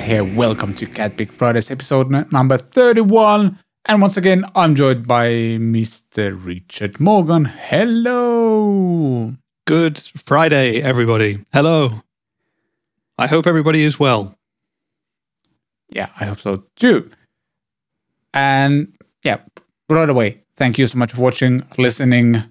Here. Welcome to Cat Pick Fridays episode number 31. And once again, I'm joined by Mr. Richard Morgan. Hello. Good Friday, everybody. Hello. I hope everybody is well. Yeah, I hope so too. And yeah, right away, thank you so much for watching, listening,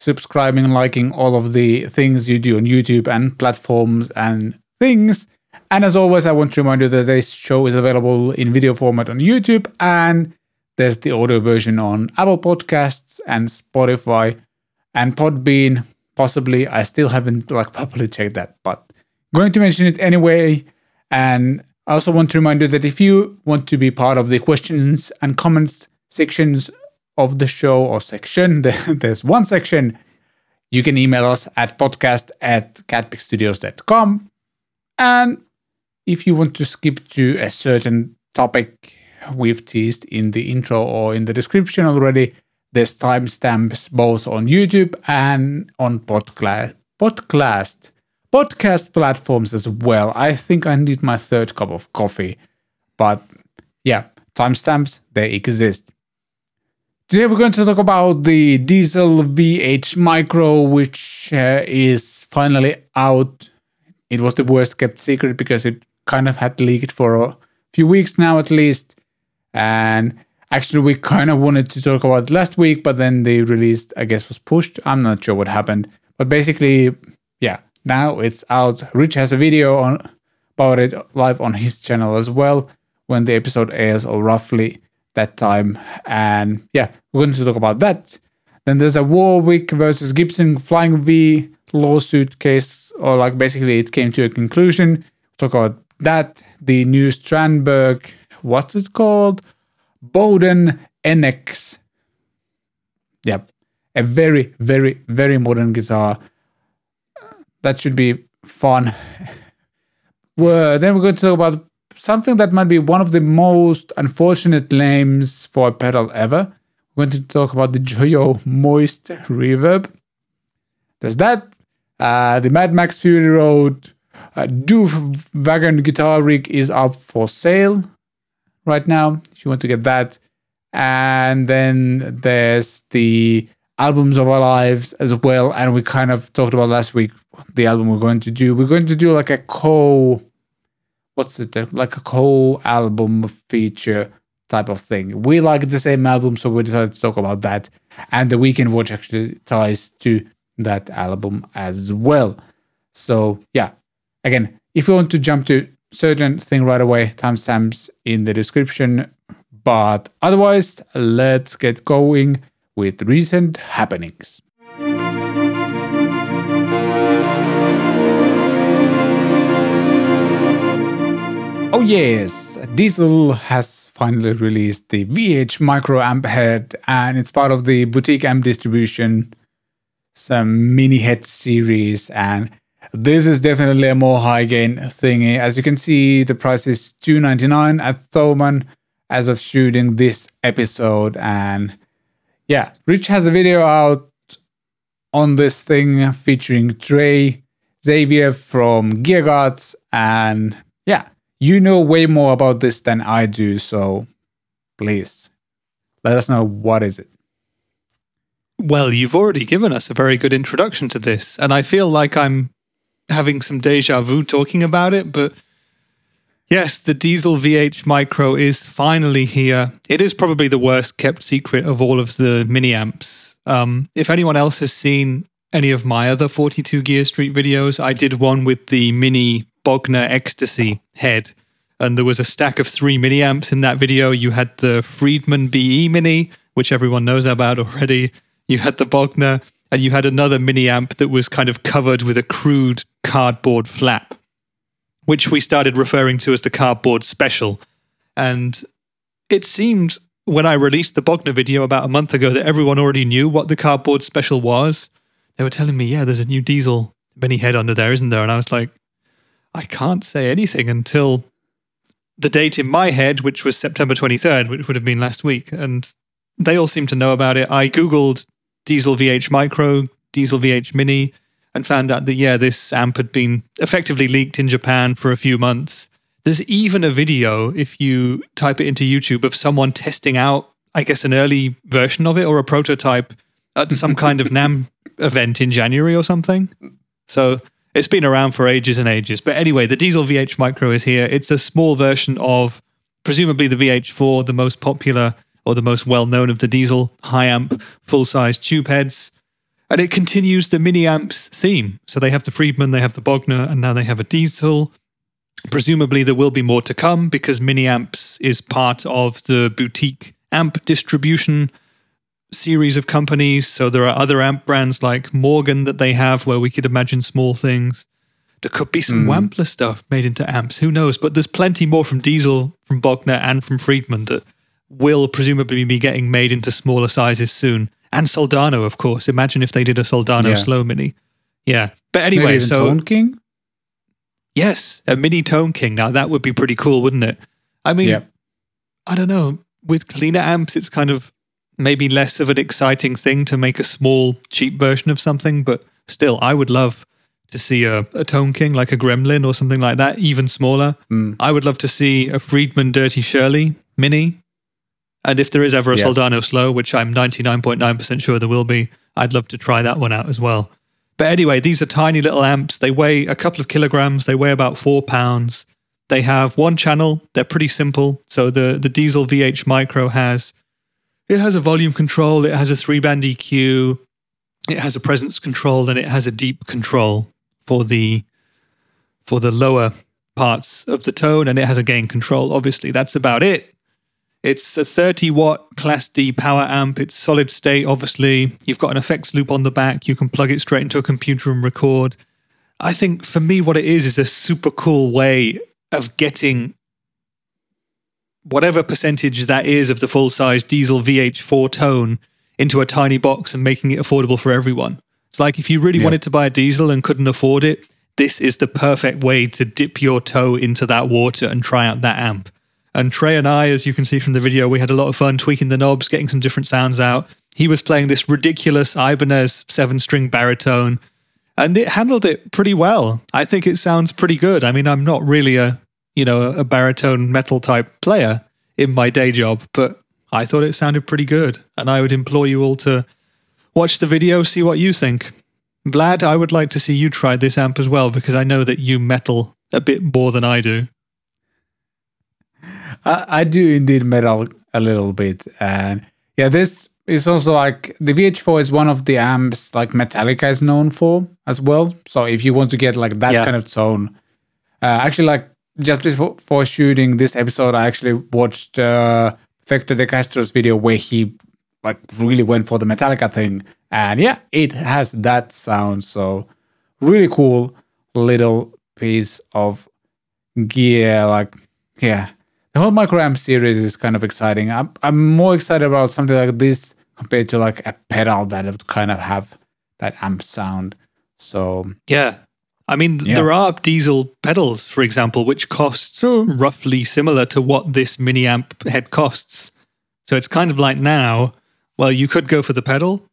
subscribing, liking all of the things you do on YouTube and platforms and things. And as always, I want to remind you that this show is available in video format on YouTube and there's the audio version on Apple Podcasts and Spotify and Podbean. Possibly, I still haven't like properly checked that, but going to mention it anyway. And I also want to remind you that if you want to be part of the questions and comments sections of the show or section, there's one section, you can email us at podcast at catpickstudios.com. And if you want to skip to a certain topic we've teased in the intro or in the description already, there's timestamps both on YouTube and on podcast, podcast, podcast platforms as well. I think I need my third cup of coffee, but yeah, timestamps they exist. Today we're going to talk about the Diezel VH Micro, which uh, is finally out. It was the worst kept secret because it kind of had leaked for a few weeks now at least. And actually, we kind of wanted to talk about last week, but then the release, I guess, was pushed. I'm not sure what happened. But basically, yeah, now it's out. Rich has a video on about it live on his channel as well when the episode airs, or roughly that time. And yeah, we're going to talk about that. Then there's a Warwick versus Gibson Flying V lawsuit case, or like basically it came to a conclusion. Talk about that. The new Strandberg, what's it called? Boden NX. Yep. A very, very, very modern guitar. That should be fun. well, then we're going to talk about something that might be one of the most unfortunate names for a pedal ever. We're going to talk about the Joyo Moist Reverb. There's that. Uh, the Mad Max Fury Road uh, Doof Wagon guitar rig is up for sale right now if you want to get that. And then there's the albums of our lives as well. And we kind of talked about last week the album we're going to do. We're going to do like a co what's it like a co album feature type of thing. We like the same album, so we decided to talk about that. And the weekend watch actually ties to that album as well. So yeah, again, if you want to jump to certain thing right away, timestamps in the description. But otherwise, let's get going with recent happenings. Oh yes, Diezel has finally released the VH Micro Amp Head and it's part of the Boutique Amp distribution, some mini head series and this is definitely a more high gain thingy. As you can see, the price is 2.99 at Thomann as of shooting this episode and yeah, Rich has a video out on this thing featuring Trey Xavier from Gear Gods and yeah, you know way more about this than I do, so please let us know what is it. Well, you've already given us a very good introduction to this, and I feel like I'm having some deja vu talking about it, but yes, the Diezel VH Micro is finally here. It is probably the worst kept secret of all of the mini amps. Um, if anyone else has seen any of my other 42 Gear Street videos, I did one with the mini Bogner Ecstasy head. And there was a stack of three mini amps in that video. You had the Friedman BE Mini, which everyone knows about already. You had the Bogner, and you had another mini amp that was kind of covered with a crude cardboard flap, which we started referring to as the cardboard special. And it seemed when I released the Bogner video about a month ago that everyone already knew what the cardboard special was. They were telling me, yeah, there's a new Diezel mini head under there, isn't there? And I was like, I can't say anything until the date in my head, which was September 23rd, which would have been last week. And they all seem to know about it. I Googled Diezel VH Micro, Diezel VH Mini, and found out that, yeah, this amp had been effectively leaked in Japan for a few months. There's even a video, if you type it into YouTube, of someone testing out, I guess, an early version of it or a prototype at some kind of NAMM event in January or something. So it's been around for ages and ages. But anyway, the Diezel VH Micro is here. It's a small version of presumably the VH4, the most popular or the most well known of the Diezel high amp full size tube heads. And it continues the mini amps theme. So they have the Friedman, they have the Bogner, and now they have a Diezel. Presumably, there will be more to come because mini amps is part of the boutique amp distribution series of companies. So there are other amp brands like Morgan that they have where we could imagine small things. There could be some mm. Wampler stuff made into amps. Who knows? But there's plenty more from Diezel, from Bogner, and from Friedman that will presumably be getting made into smaller sizes soon. And Soldano, of course. Imagine if they did a Soldano yeah. slow mini. Yeah. But anyway, so. Tone King? Yes, a mini Tone King. Now that would be pretty cool, wouldn't it? I mean, yeah. I don't know. With cleaner amps, it's kind of maybe less of an exciting thing to make a small, cheap version of something, but still, I would love to see a, a Tone King like a Gremlin or something like that, even smaller. Mm. I would love to see a Friedman Dirty Shirley mini. And if there is ever a yeah. Soldano slow, which I'm 99.9% sure there will be, I'd love to try that one out as well. But anyway, these are tiny little amps. They weigh a couple of kilograms, they weigh about four pounds. They have one channel, they're pretty simple. So the, the Diezel VH Micro has it has a volume control, it has a three band EQ, it has a presence control, and it has a deep control for the for the lower parts of the tone, and it has a gain control. Obviously, that's about it. It's a 30 watt Class D power amp. It's solid state, obviously. You've got an effects loop on the back. You can plug it straight into a computer and record. I think for me, what it is is a super cool way of getting whatever percentage that is of the full size Diezel VH4 tone into a tiny box and making it affordable for everyone. It's like if you really yeah. wanted to buy a Diezel and couldn't afford it, this is the perfect way to dip your toe into that water and try out that amp. And Trey and I, as you can see from the video, we had a lot of fun tweaking the knobs, getting some different sounds out. He was playing this ridiculous Ibanez seven string baritone, and it handled it pretty well. I think it sounds pretty good. I mean, I'm not really a you know, a baritone metal type player in my day job, but I thought it sounded pretty good. And I would implore you all to watch the video, see what you think. Vlad, I would like to see you try this amp as well because I know that you metal a bit more than I do. I, I do indeed metal a little bit. And yeah, this is also like the VH4 is one of the amps like Metallica is known for as well. So if you want to get like that yeah. kind of tone, uh, actually like just before shooting this episode, I actually watched uh, Perfecto de Castro's video where he like really went for the Metallica thing, and yeah, it has that sound. So really cool little piece of gear. Like yeah, the whole microamp series is kind of exciting. I'm I'm more excited about something like this compared to like a pedal that would kind of have that amp sound. So yeah, I mean, yeah. there are Diezel pedals, for example, which cost roughly similar to what this mini amp head costs. So it's kind of like now, well, you could go for the pedal.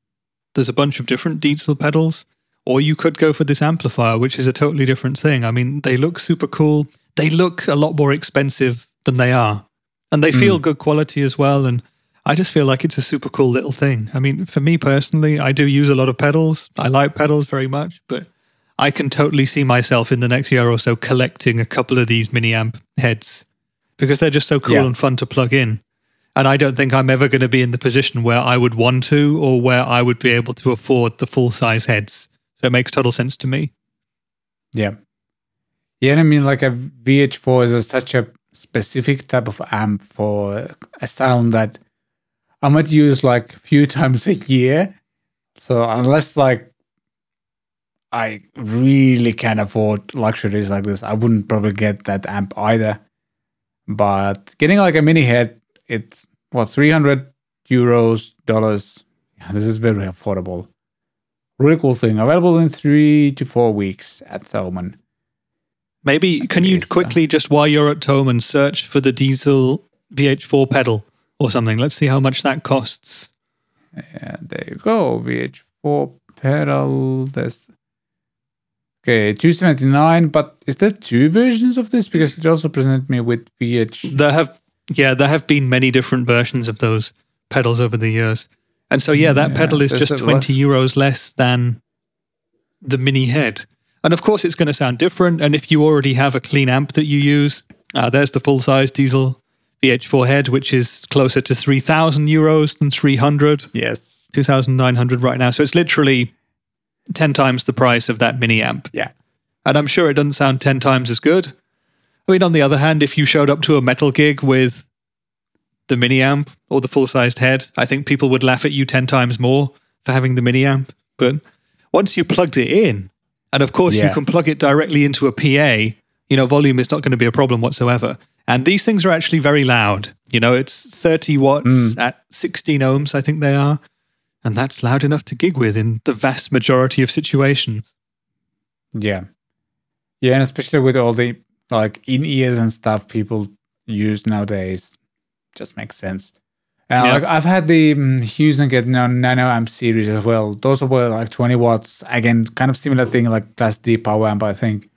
There's a bunch of different Diezel pedals, or you could go for this amplifier, which is a totally different thing. I mean, they look super cool. They look a lot more expensive than they are, and they feel mm. good quality as well. And I just feel like it's a super cool little thing. I mean, for me personally, I do use a lot of pedals. I like pedals very much, but I can totally see myself in the next year or so collecting a couple of these mini amp heads because they're just so cool yeah. and fun to plug in. And I don't think I'm ever going to be in the position where I would want to or where I would be able to afford the full size heads. So it makes total sense to me. Yeah. Yeah, I mean, like a VH4 is a, such a specific type of amp for a sound that I might use like a few times a year. So unless like I really can't afford luxuries like this. I wouldn't probably get that amp either. But getting like a mini head, it's what 300 euros dollars. Yeah, this is very affordable. Really cool thing. Available in three to four weeks at Thomann. Maybe can you uh, quickly just while you're at Thomann search for the Diezel VH4 pedal or something? Let's see how much that costs. Yeah, there you go. VH4 pedal. There's Okay, 279, but is there two versions of this? Because it also presented me with VH. There have yeah, there have been many different versions of those pedals over the years. And so yeah, that Yeah, pedal is just 20 euros less than the mini head. And of course it's going to sound different and if you already have a clean amp that you use, uh, there's the full-size Diezel VH4 head which is closer to 3000 euros than 300. Yes. 2900 right now. So it's literally 10 times the price of that mini amp. Yeah. And I'm sure it doesn't sound 10 times as good. I mean, on the other hand, if you showed up to a metal gig with the mini amp or the full sized head, I think people would laugh at you 10 times more for having the mini amp. But once you plugged it in, and of course you can plug it directly into a PA, you know, volume is not going to be a problem whatsoever. And these things are actually very loud. You know, it's 30 watts hmm. at 16 ohms, I think they are. And that's loud enough to gig with in the vast majority of situations. Yeah. Yeah, and especially with all the like in ears and stuff people use nowadays, just makes sense. Uh, Yeah. like I've had the um, Hughes and Kettner Nano Amp series as well. Those were like 20 watts. Again, kind of similar thing like Class D power amp, I think.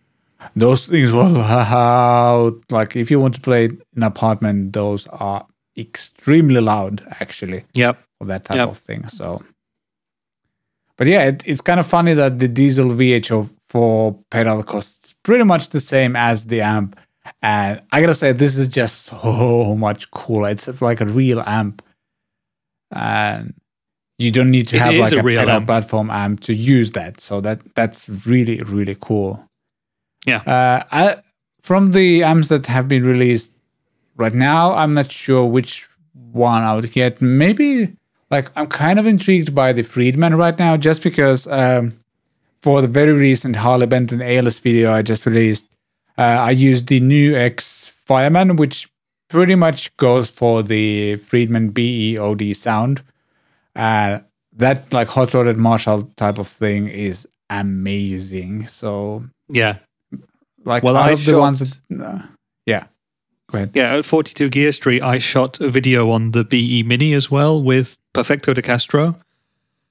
Those things were loud. Like if you want to play in an apartment, those are extremely loud actually Yep. for that type Yep. of thing. So, but yeah, it, it's kind of funny that the diesel VHO for pedal costs pretty much the same as the amp. And I gotta say, this is just so much cooler. It's like a real amp, and you don't need to It have like a a, real pedal amp. platform amp to use that. So that that's really really cool. Yeah. Uh, I, from the amps that have been released right now, I'm not sure which one I would get. Maybe like I'm kind of intrigued by the Friedman right now, just because um, for the very recent Harley Benton ALS video I just released, I used the new X Fireman, which pretty much goes for the Friedman BEOD sound. Uh, that like hot rodded Marshall type of thing is amazing. So Yeah. like Well, out I of the ones that, uh, yeah. Go ahead. Yeah. At 42 Gear Street, I shot a video on the BE Mini as well with Perfecto de Castro,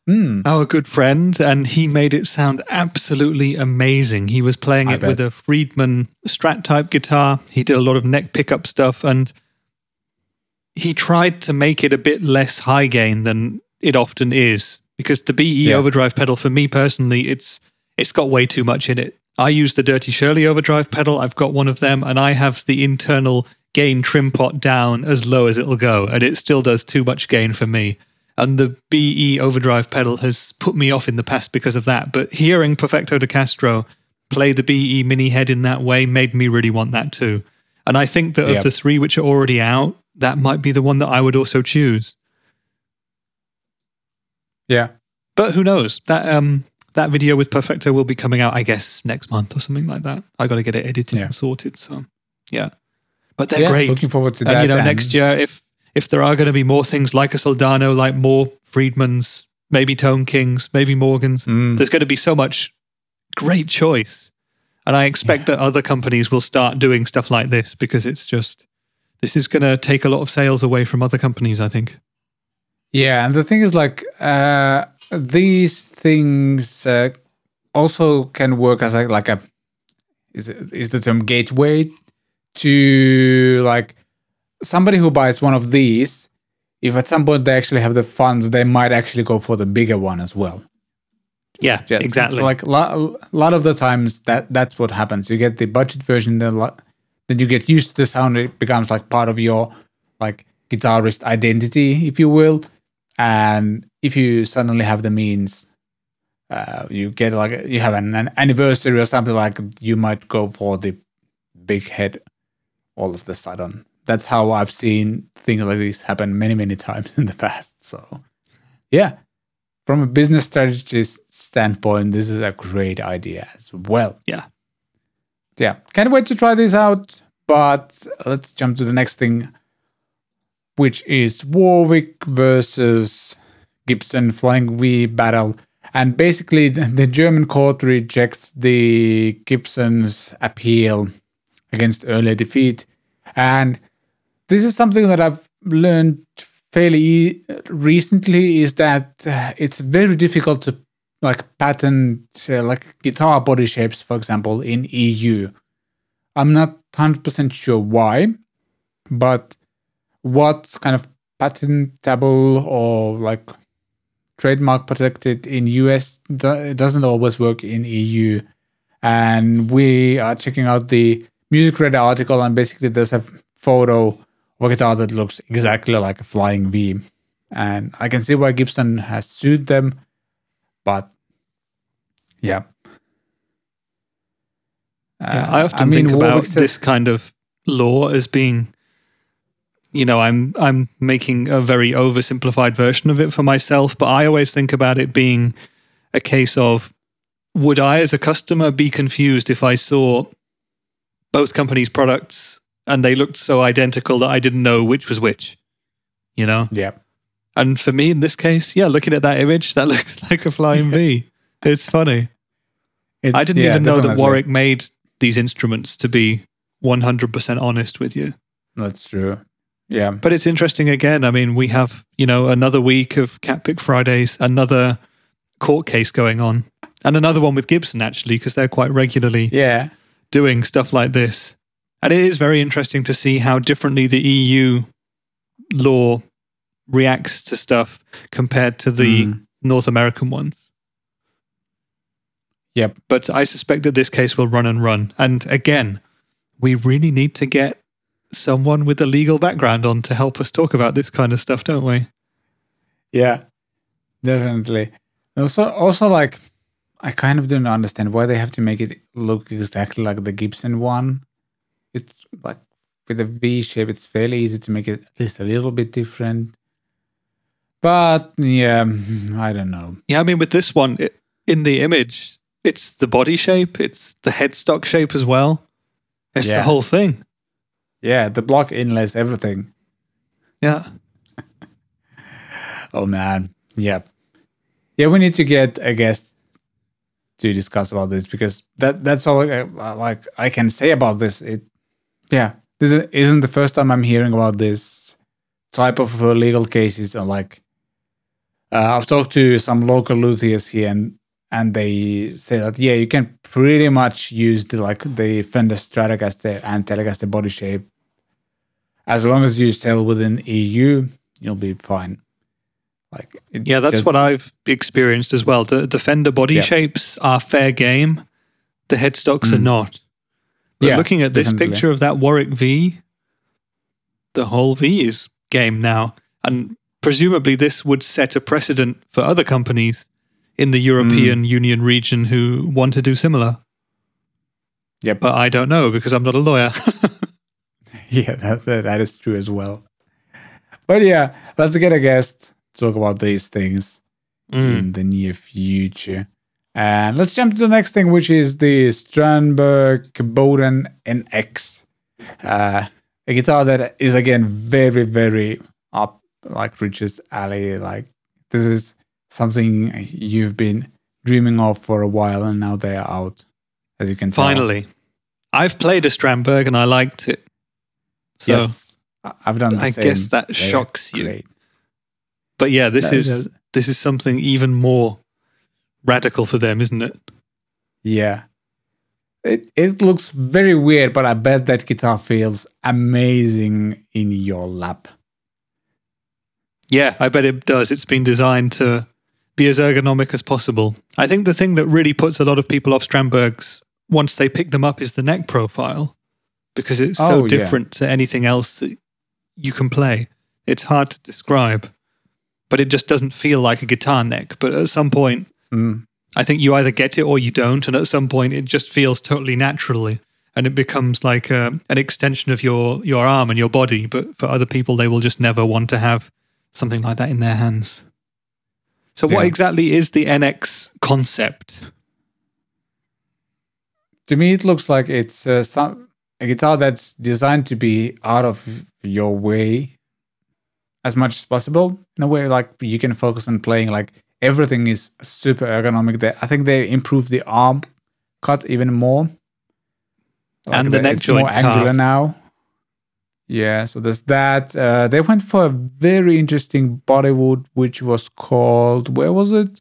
Hmm. our good friend, and he made it sound absolutely amazing. He was playing I it with a Friedman Strat type guitar. He did a lot of neck pickup stuff and he tried to make it a bit less high gain than it often is because the BE Yeah. overdrive pedal for me personally it's it's got way too much in it. I use the Dirty Shirley overdrive pedal. I've got one of them and I have the internal gain trim pot down as low as it'll go and it still does too much gain for me. And the BE overdrive pedal has put me off in the past because of that. But hearing Perfecto de Castro play the BE mini head in that way made me really want that too. And I think that Yep. of the three which are already out, that might be the one that I would also choose. Yeah. But who knows? That um that video with Perfecto will be coming out, I guess, next month or something like that. I got to get it edited Yeah. and sorted. So yeah, but they're yeah. great. Looking forward to that. and that. you know, next year if if there are going to be more things like a Soldano, like more Friedmans, maybe Tone Kings, maybe Morgans, Mm. there's going to be so much great choice. And I expect that other companies will start doing stuff like this because it's just this is going to take a lot of sales away from other companies. I think. Yeah, and the thing is, like, uh, these things uh, also can work as a, like a is is the term gateway to like somebody who buys one of these. If at some point they actually have the funds, they might actually go for the bigger one as well. Yeah, Yeah, exactly. Like a lot, of the times that that's what happens. You get the budget version, then lo- then you get used to the sound. It becomes like part of your like guitarist identity, if you will. And if you suddenly have the means, uh, you get like you have an, an anniversary or something like you might go for the big head all of the sudden. That's how I've seen things like this happen many many times in the past. So yeah from a business strategist standpoint, this is a great idea as well. Yeah. Yeah. Can't wait to try this out. But let's jump to the next thing, which is Warwick versus Gibson Flying V battle. And basically, the German court rejects the Gibson's appeal against earlier defeat. And this is something that I've learned fairly recently is that uh, it's very difficult to like patent uh, like guitar body shapes, for example, in EU. I'm not hundred percent sure why, but what's kind of patentable or like trademark protected in US do- doesn't always work in EU. And we are checking out the Music Radar article, and basically there's a photo a guitar that looks exactly like a Flying V. And I can see why Gibson has sued them, but yeah. Yeah, I Uh, often mean, think about says- this kind of law as being, you know, I'm I'm making a very oversimplified version of it for myself, but I always think about it being a case of would I as a customer be confused if I saw both companies' products and they looked so identical that I didn't know which was which? You know? Yeah. And for me in this case, yeah, looking at that image, that looks like a flying V. It's funny. It's, I didn't yeah, even know that. Warwick made these instruments to be 100% honest with you. That's true. Yeah. But it's interesting again. I mean, we have, you know, another week of Cat Pick Fridays, another court case going on, and another one with Gibson, actually, because they're quite regularly Yeah. doing stuff like this. And it is very interesting to see how differently the EU law reacts to stuff compared to the Mm. North American ones. Yep. But I suspect that this case will run and run. And again, we really need to get someone with a legal background on to help us talk about this kind of stuff, don't we? Yeah, definitely. Also, also like, I kind of don't understand why they have to make it look exactly like the Gibson one. It's like with a V shape, it's fairly easy to make it at least a little bit different. But yeah, I don't know. Yeah, I mean, with this one, it, in the image, it's the body shape, it's the headstock shape as well. It's the whole thing. Yeah, the block inlays, everything. Yeah. Oh man, yeah, yeah. We need to get a guest to discuss about this because that that's all I, like I can say about this. It, yeah, this is- isn't the first time I'm hearing about this type of uh, legal cases. Or like, uh, I've talked to some local luthiers here, and and they say that yeah, you can pretty much use the like the Fender Stratocaster and Telecaster body shape as long as you sell within EU, you'll be fine. Like Yeah, that's just- what I've experienced as well. The, the fender body Yeah. shapes are fair game, the headstocks are Mm. not. But Yeah, looking at this picture of that Warwick V, the whole V is game now. And presumably, this would set a precedent for other companies in the European Mm. Union region who want to do similar. Yeah, But I don't know because I'm not a lawyer. yeah, that, that is true as well. But yeah, let's get a guest talk about these things Mm. in the near future. And let's jump to the next thing, which is the Strandberg Boden NX. Uh, a guitar that is again very, very up like Richard's alley. Like this is something you've been dreaming of for a while, and now they are out, as you can tell. Finally, I've played a Strandberg and I liked it. So, yes, I've done. The I same. guess that They shocks you. great. but yeah, this That is is- this is something even more radical for them, isn't it? Yeah. It it looks very weird, but I bet that guitar feels amazing in your lap. Yeah, I bet it does. It's been designed to be as ergonomic as possible. I think the thing that really puts a lot of people off Strandbergs once they pick them up is the neck profile because it's so Oh, yeah. different to anything else that you can play. It's hard to describe, but it just doesn't feel like a guitar neck. But at some point, Mm. I think you either get it or you don't, and at some point, it just feels totally naturally, and it becomes like a, an extension of your your arm and your body. But for other people, they will just never want to have something like that in their hands. So, what exactly is the NX concept? To me, it looks like it's uh, some a guitar that's designed to be out of your way as much as possible. In a way, like you can focus on playing. Like everything is super ergonomic. There, I think they improved the arm cut even more. And the neck it's joint more angular now. Yeah, so there's that. Uh, they went for a very interesting bodywood, which was called where was it?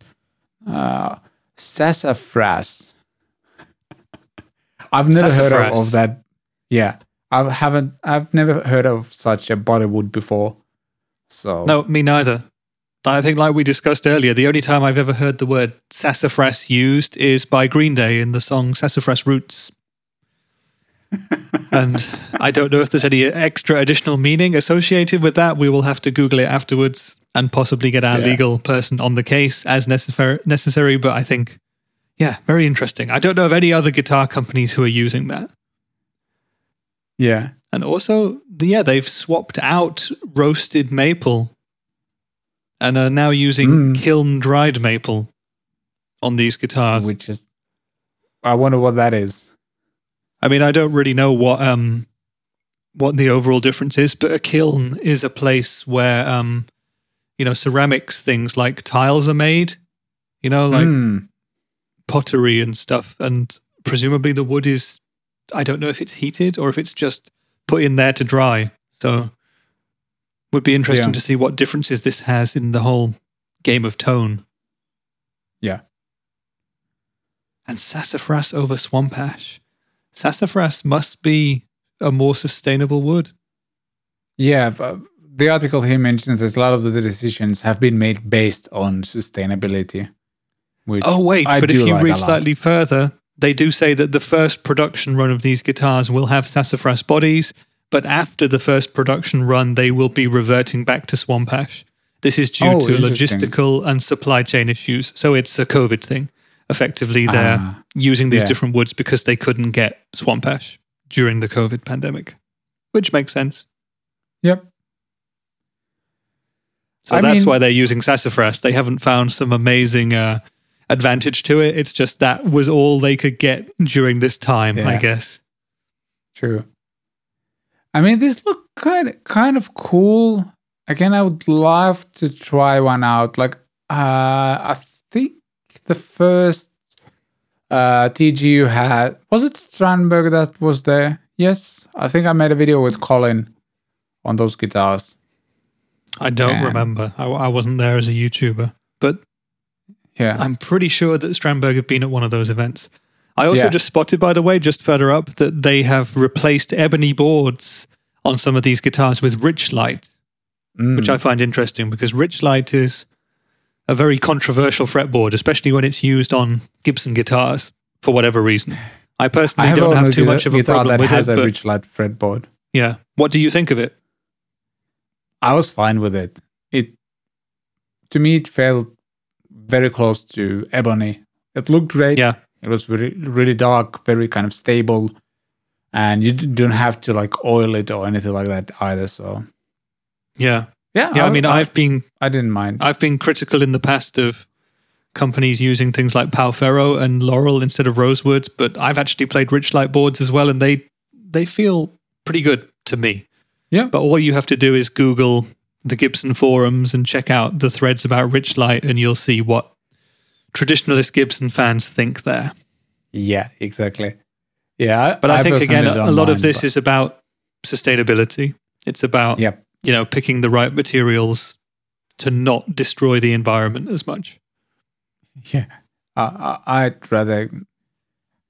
Uh, sassafras. I've never heard of, of that. Yeah, I haven't. I've never heard of such a bodywood before. So No, me neither. I think, like we discussed earlier, the only time I've ever heard the word sassafras used is by Green Day in the song Sassafras Roots. and I don't know if there's any extra additional meaning associated with that. We will have to Google it afterwards and possibly get our Yeah. legal person on the case as necessary. Necessary, but I think, yeah, very interesting. I don't know of any other guitar companies who are using that. yeah, And also, yeah, they've swapped out roasted maple and are now using Mm. kiln dried maple on these guitars. which is. I wonder what that is. I mean, I don't really know what um what the overall difference is, but a kiln is a place where um you know ceramics things like tiles are made, you know, like Hmm. pottery and stuff, and presumably the wood is I don't know if it's heated or if it's just put in there to dry. So would be interesting Yeah. to see what differences this has in the whole game of tone. Yeah. And sassafras over swamp ash. Sassafras must be a more sustainable wood. Yeah, but the article he mentions is a lot of the decisions have been made based on sustainability. Oh wait, I but if you like read slightly further, they do say that the first production run of these guitars will have sassafras bodies, but after the first production run, they will be reverting back to swamp ash. This is due Oh, to logistical and supply chain issues. So it's a COVID thing. Effectively, they're Ah, using these yeah. different woods because they couldn't get swamp ash during the COVID pandemic, which makes sense. Yep. So I that's mean- why they're using sassafras. They haven't found some amazing uh, advantage to it. It's just that was all they could get during this time, I guess. True. I mean, these look kind of kind of cool. Again, I would love to try one out. Like, uh, I think the first uh, TGU had was it Strandberg that was there? Yes, I think I made a video with Colin on those guitars. I don't remember. I, I wasn't there as a YouTuber, but Yeah, I'm pretty sure that Strandberg have been at one of those events. I also Yeah. just spotted, by the way, just further up, that they have replaced ebony boards on some of these guitars with Richlite. Mm. which I find interesting because Richlite is a very controversial fretboard, especially when it's used on Gibson guitars for whatever reason. I I personally have don't have too much of a guitar problem that with has it, a rich light fretboard. yeah. What do you think of it? I was fine with it. It to me it felt very close to ebony. It looked great. Yeah. It was really really dark, very kind of stable, and you don't have to like oil it or anything like that either. So Yeah, yeah, yeah. I, mean, I, I've been I didn't mind. I've been critical in the past of companies using things like Pau Ferro and Laurel instead of Rosewood, but I've actually played Richlite boards as well, and they they feel pretty good to me. Yeah. But all you have to do is Google the Gibson forums and check out the threads about Richlite, and you'll see what traditionalist Gibson fans think there. yeah, exactly. Yeah, But I, think again, a, a lot of this but- is about sustainability. It's about Yep. you know picking the right materials to not destroy the environment as much. yeah. I, I, I'd rather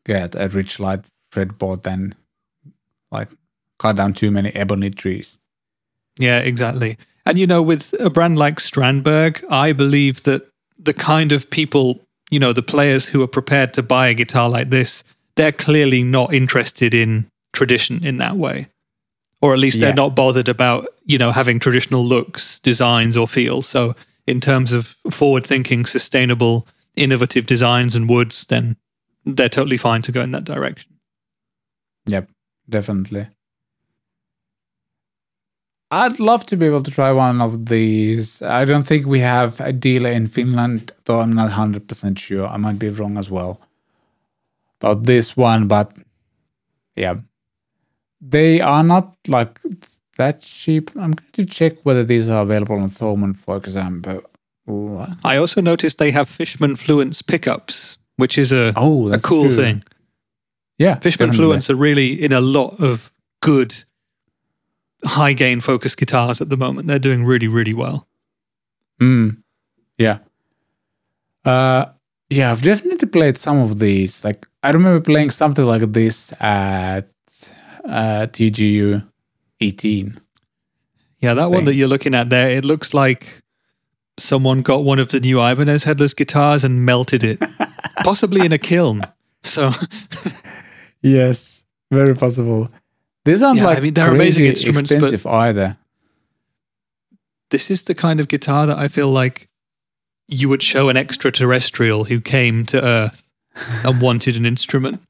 get a Richlite fretboard than like cut down too many ebony trees. Yeah, exactly. And you know, with a brand like Strandberg, I believe that the kind of people, you know, the players who are prepared to buy a guitar like this, they're clearly not interested in tradition in that way. Or at least they're not bothered about, you know, having traditional looks, designs, or feels. So, in terms of forward thinking, sustainable, innovative designs and woods, then they're totally fine to go in that direction. Yep, definitely. I'd love to be able to try one of these. I don't think we have a dealer in Finland, though I'm not 100% sure. I might be wrong as well about this one, but yeah. They are not like that cheap. I'm going to check whether these are available on Thomann, for example. I also noticed they have Fishman Fluence pickups, which is a, Oh, a cool true. thing. Yeah, Fishman definitely. Fluence are really in a lot of good high gain focused guitars at the moment. They're doing really, really well. Mm. Yeah. Uh, Yeah, I've definitely played some of these. Like I remember playing something like this at uh, TGU 18. Yeah, that one that you're looking at there, it looks like someone got one of the new Ibanez headless guitars and melted it, possibly in a kiln. So Yes, very possible. These aren't Yeah, I like mean, they're crazy amazing instruments, expensive either. this is the kind of guitar that I feel like you would show an extraterrestrial who came to Earth and wanted an instrument.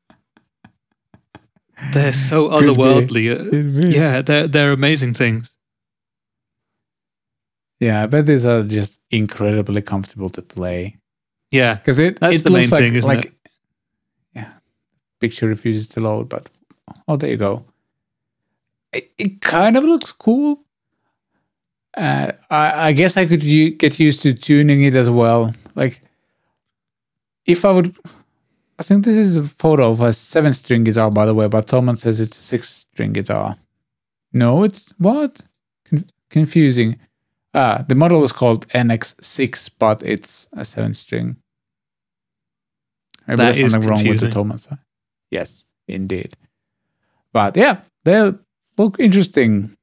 They're so Could otherworldly. Uh. Yeah, they're they're amazing things. Yeah, I bet these are just incredibly comfortable to play. Yeah, Because it, That's it the looks main like, thing, isn't like it? yeah, picture refuses to load, but oh, there you go. It, it kind of looks cool. Uh, I, I guess I could u- get used to tuning it as well. Like, if I would, I think this is a photo of a seven-string guitar, by the way, but Thomann says it's a six-string guitar. No, it's what? Con- confusing. Ah, the model is called NX6, but it's a seven-string. Maybe That there's something wrong with the. Thomann. Yes, indeed. But yeah, they look interesting.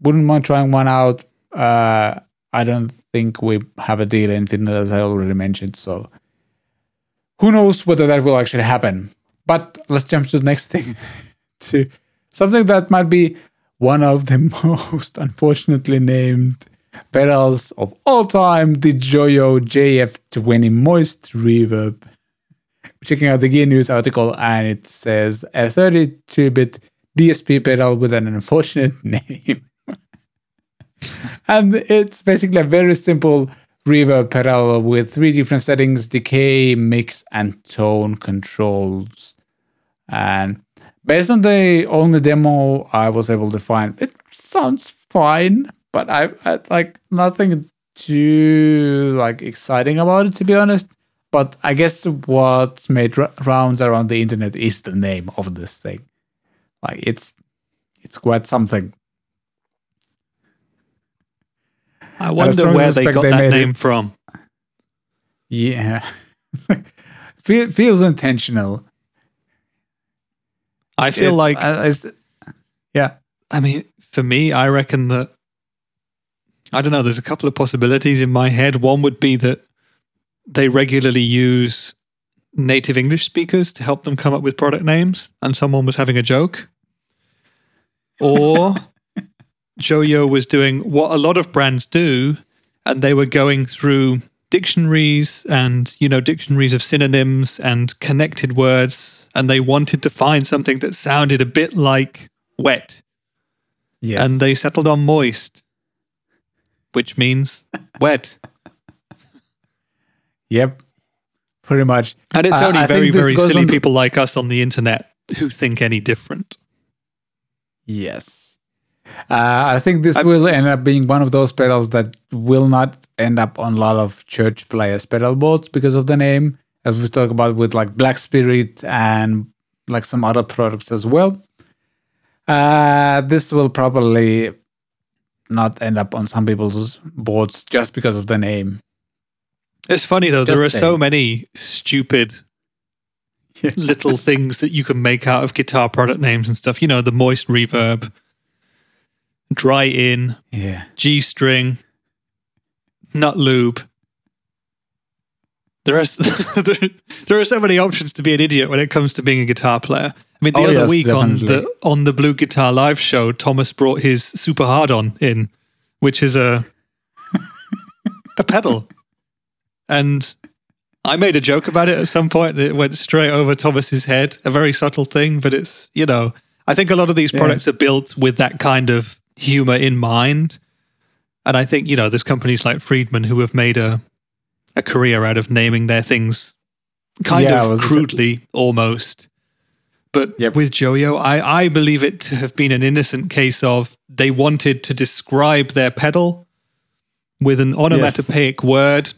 Wouldn't mind trying one out. Uh, I don't think we have a deal in Finland, as I already mentioned. So who knows whether that will actually happen. But let's jump to the next thing. to something that might be one of the most unfortunately named pedals of all time, the Joyo JF20 Moist Reverb. Checking out the Gear News article, and it says a 32-bit DSP pedal with an unfortunate name. and it's basically a very simple reverb pedal with three different settings decay, mix, and tone controls. And based on the only demo I was able to find, it sounds fine, but I, I like nothing too like exciting about it to be honest. But I guess what made r- rounds around the internet is the name of this thing. Like it's it's quite something. I wonder strongly where they got they that made it- name from. Yeah. Feel, feels intentional. I feel It's- like uh, it's- yeah. I mean, for me, I reckon that I don't know. There's a couple of possibilities in my head. One would be that they regularly use native English speakers to help them come up with product names, and someone was having a joke, or Joyo was doing what a lot of brands do, and they were going through dictionaries and you know dictionaries of synonyms and connected words, and they wanted to find something that sounded a bit like wet Yes. and they settled on moist, which means wet. yep. Pretty much. And it's only I very, very silly people like us on the internet who think any different. Yes. Uh, I think this I- will end up being one of those pedals that will not end up on a lot of church players' pedal boards because of the name, as we talk about with like Black Spirit and like some other products as well. Uh, this will probably not end up on some people's boards just because of the name. It's funny though, there are Just so many stupid little things that you can make out of guitar product names and stuff. You know, the moist reverb, dry in, Yeah. G string, nut lube. There are, there, are so many options to be an idiot when it comes to being a guitar player. I mean, the Oh, other yes, week on the on the Blue Guitar Live show, Thomas brought his Super Hard On in, which is a a pedal, and I made a joke about it at some point, and it went straight over Thomas's head. A very subtle thing, but it's you know, I think a lot of these Yeah. products are built with that kind of humor in mind. And I think, you know, there's companies like Friedman who have made a a career out of naming their things kind Yeah, of crudely almost. But Yep. with Joyo, I, I believe it to have been an innocent case of they wanted to describe their pedal with an onomatopoeic word.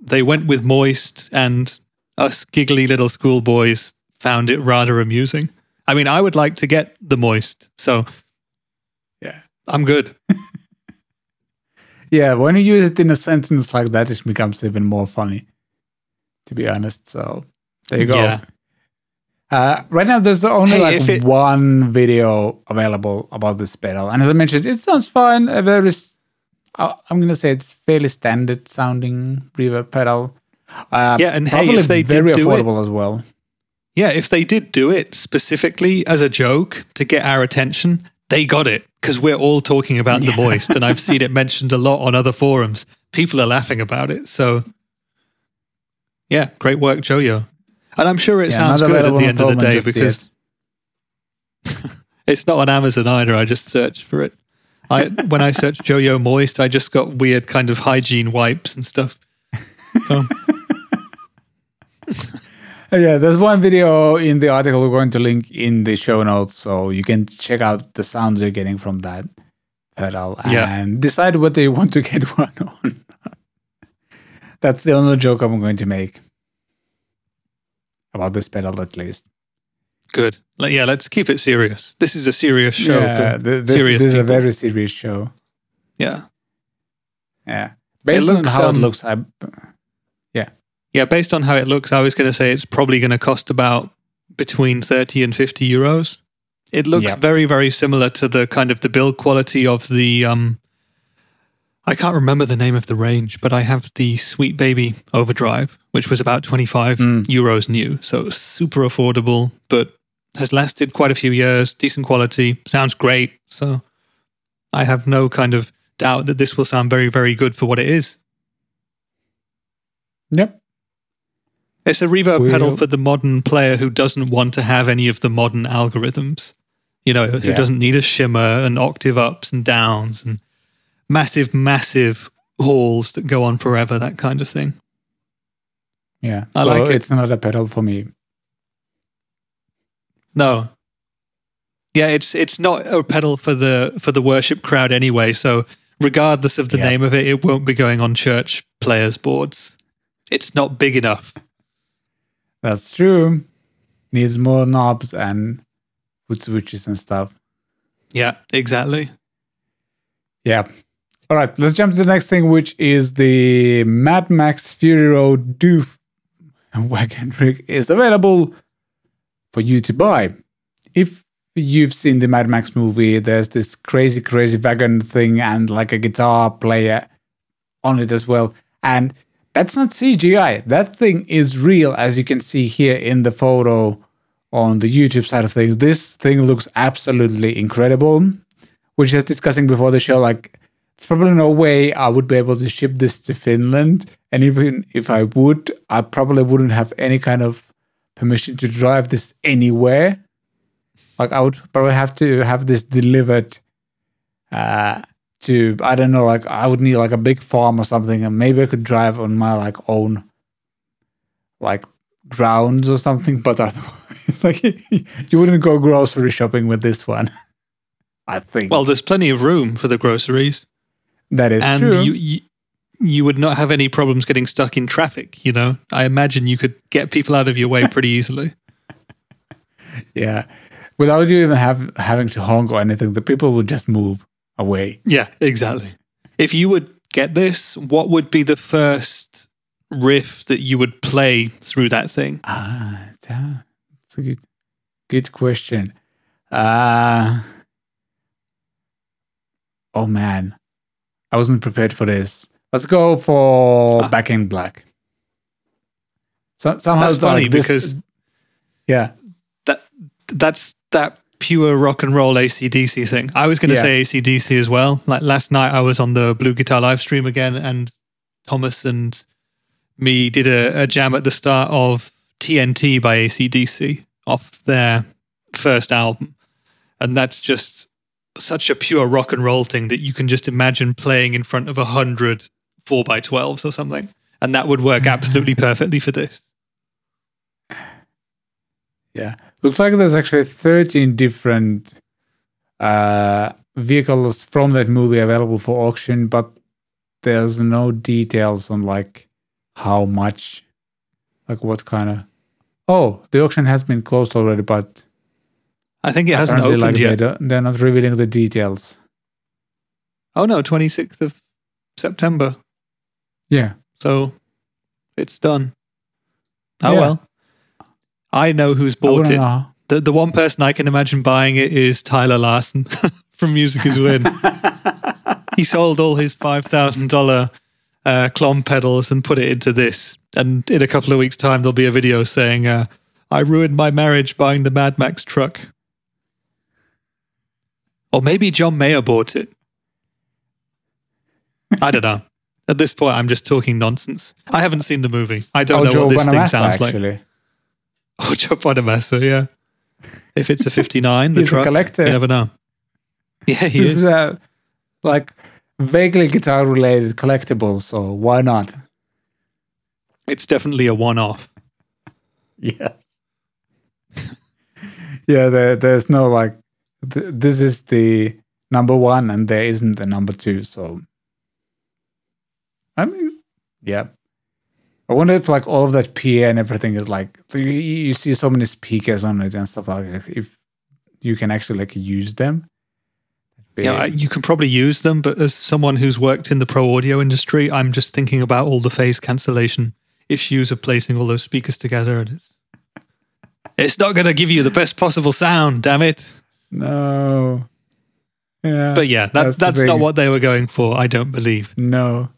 They went with moist, and us giggly little schoolboys found it rather amusing. I mean, I would like to get the moist, so Yeah. I'm good. Yeah, when you use it in a sentence like that, it becomes even more funny. to be honest. So there you go. Yeah. Uh, right now, there's only Hey, like it- one video available about this pedal, and as I mentioned, it sounds fine. A very, I'm gonna say it's fairly standard sounding reverb pedal. Uh, Yeah, and hey, probably if they did very do it- affordable as well. Yeah, if they did do it specifically as a joke to get our attention, they got it because we're all talking about the moist, and I've seen it mentioned a lot on other forums. People are laughing about it. So, yeah, great work, Joyo. And I'm sure it Yeah, sounds good at the end of the day because it's not on Amazon either. I just searched for it. I when I searched Joyo Moist, I just got weird kind of hygiene wipes and stuff. So, Yeah, there's one video in the article we're going to link in the show notes, so you can check out the sounds you're getting from that pedal Yeah. and decide whether you want to get one on. That's the only joke I'm going to make about this pedal, at least. Good. Like, yeah, let's keep it serious. This is a serious show. yeah, for th- this, serious this is a very serious show. yeah. Yeah, based looks, on how it um, looks, I Yeah, based on how it looks, I was going to say it's probably going to cost about between 30 and 50 euros. It looks Yeah. very, very similar to the kind of the build quality of the. um I can't remember the name of the range, but I have the Sweet Baby Overdrive, which was about 25 Mm. euros new. So super affordable, but has lasted quite a few years, decent quality, sounds great. So I have no kind of doubt that this will sound very, very good for what it is. yep. It's a reverb We'll- pedal for the modern player who doesn't want to have any of the modern algorithms. You know, who Yeah. doesn't need a shimmer and octave ups and downs and massive, massive halls that go on forever, that kind of thing. Yeah, I so like it. It's not a pedal for me. No. Yeah, it's it's not a pedal for the for the worship crowd anyway, so regardless of the Yeah. name of it, it won't be going on church players' boards. It's not big enough. That's true. Needs more knobs and foot switches and stuff. Yeah, exactly. Yeah. All right, let's jump to the next thing, which is the Mad Max Fury Road Doof wagon rig is available for you to buy. If you've seen the Mad Max movie, there's this crazy, crazy wagon thing and like a guitar player on it as well. And that's not CGI. That thing is real, as you can see here in the photo on the YouTube side of things. This thing looks absolutely incredible. Which I was discussing before the show, like it's probably no way I would be able to ship this to Finland. And even if I would, I probably wouldn't have any kind of permission to drive this anywhere. Like I would probably have to have this delivered uh to I don't know, like I would need like a big farm or something, and maybe I could drive on my like own like grounds or something, but otherwise like you wouldn't go grocery shopping with this one. I think. Well, there's plenty of room for the groceries. that is and true. you, you you would not have any problems getting stuck in traffic you know i imagine you could get people out of your way pretty easily yeah. Without you even have having to honk or anything, the people would just move away. yeah exactly if you would get this what would be the first riff that you would play through that thing Ah, that- that's a good good question. Uh oh man. I wasn't prepared for this. Let's go for Ah. Back in Black. So, somehow that's it's funny like this- because yeah, that that's that pure rock and roll acdc thing i was going to Yeah. say acdc as well like last night i was on the blue guitar live stream again and thomas and me did a, a jam at the start of tnt by acdc off their first album and that's just such a pure rock and roll thing that you can just imagine playing in front of a hundred 4x12s or something. And that would work absolutely perfectly for this. Yeah. Looks like there's actually 13 different uh vehicles from that movie available for auction, but there's no details on like how much like what kind of oh the auction has been closed already but i think it hasn't opened like, yet. They they're not revealing the details. Oh no, 26th of September. Yeah So it's done. Oh Yeah. well. I know who's bought it. know. The the one person I can imagine buying it is Tyler Larson from Music Is Win. he sold all his five thousand dollar uh, Klon pedals and put it into this. And in a couple of weeks' time, there'll be a video saying, uh, "I ruined my marriage buying the Mad Max truck." Or maybe John Mayer bought it. I don't know. At this point, I'm just talking nonsense. I haven't seen the movie. I don't Oh, know Joe what this thing Bonamassa, sounds like. actually. Oh, Joe Bonamassa, yeah. If it's a 59, the He's a truck, collector. you never know. Yeah, he This is. is a like vaguely guitar related collectibles, so why not? It's definitely a one-off. Yes. yeah, there, there's no like, th- this is the number one, and there isn't a number two. So, I mean, yeah. I wonder if like all of that PA and everything is like you, you see so many speakers on it and stuff like that, if you can actually like use them. Yeah, you can probably use them, but as someone who's worked in the pro audio industry, I'm just thinking about all the phase cancellation issues of placing all those speakers together, and it's it's not going to give you the best possible sound. Damn it! no. Yeah. But yeah, That's that's that's, not what they were going for. I don't believe. No.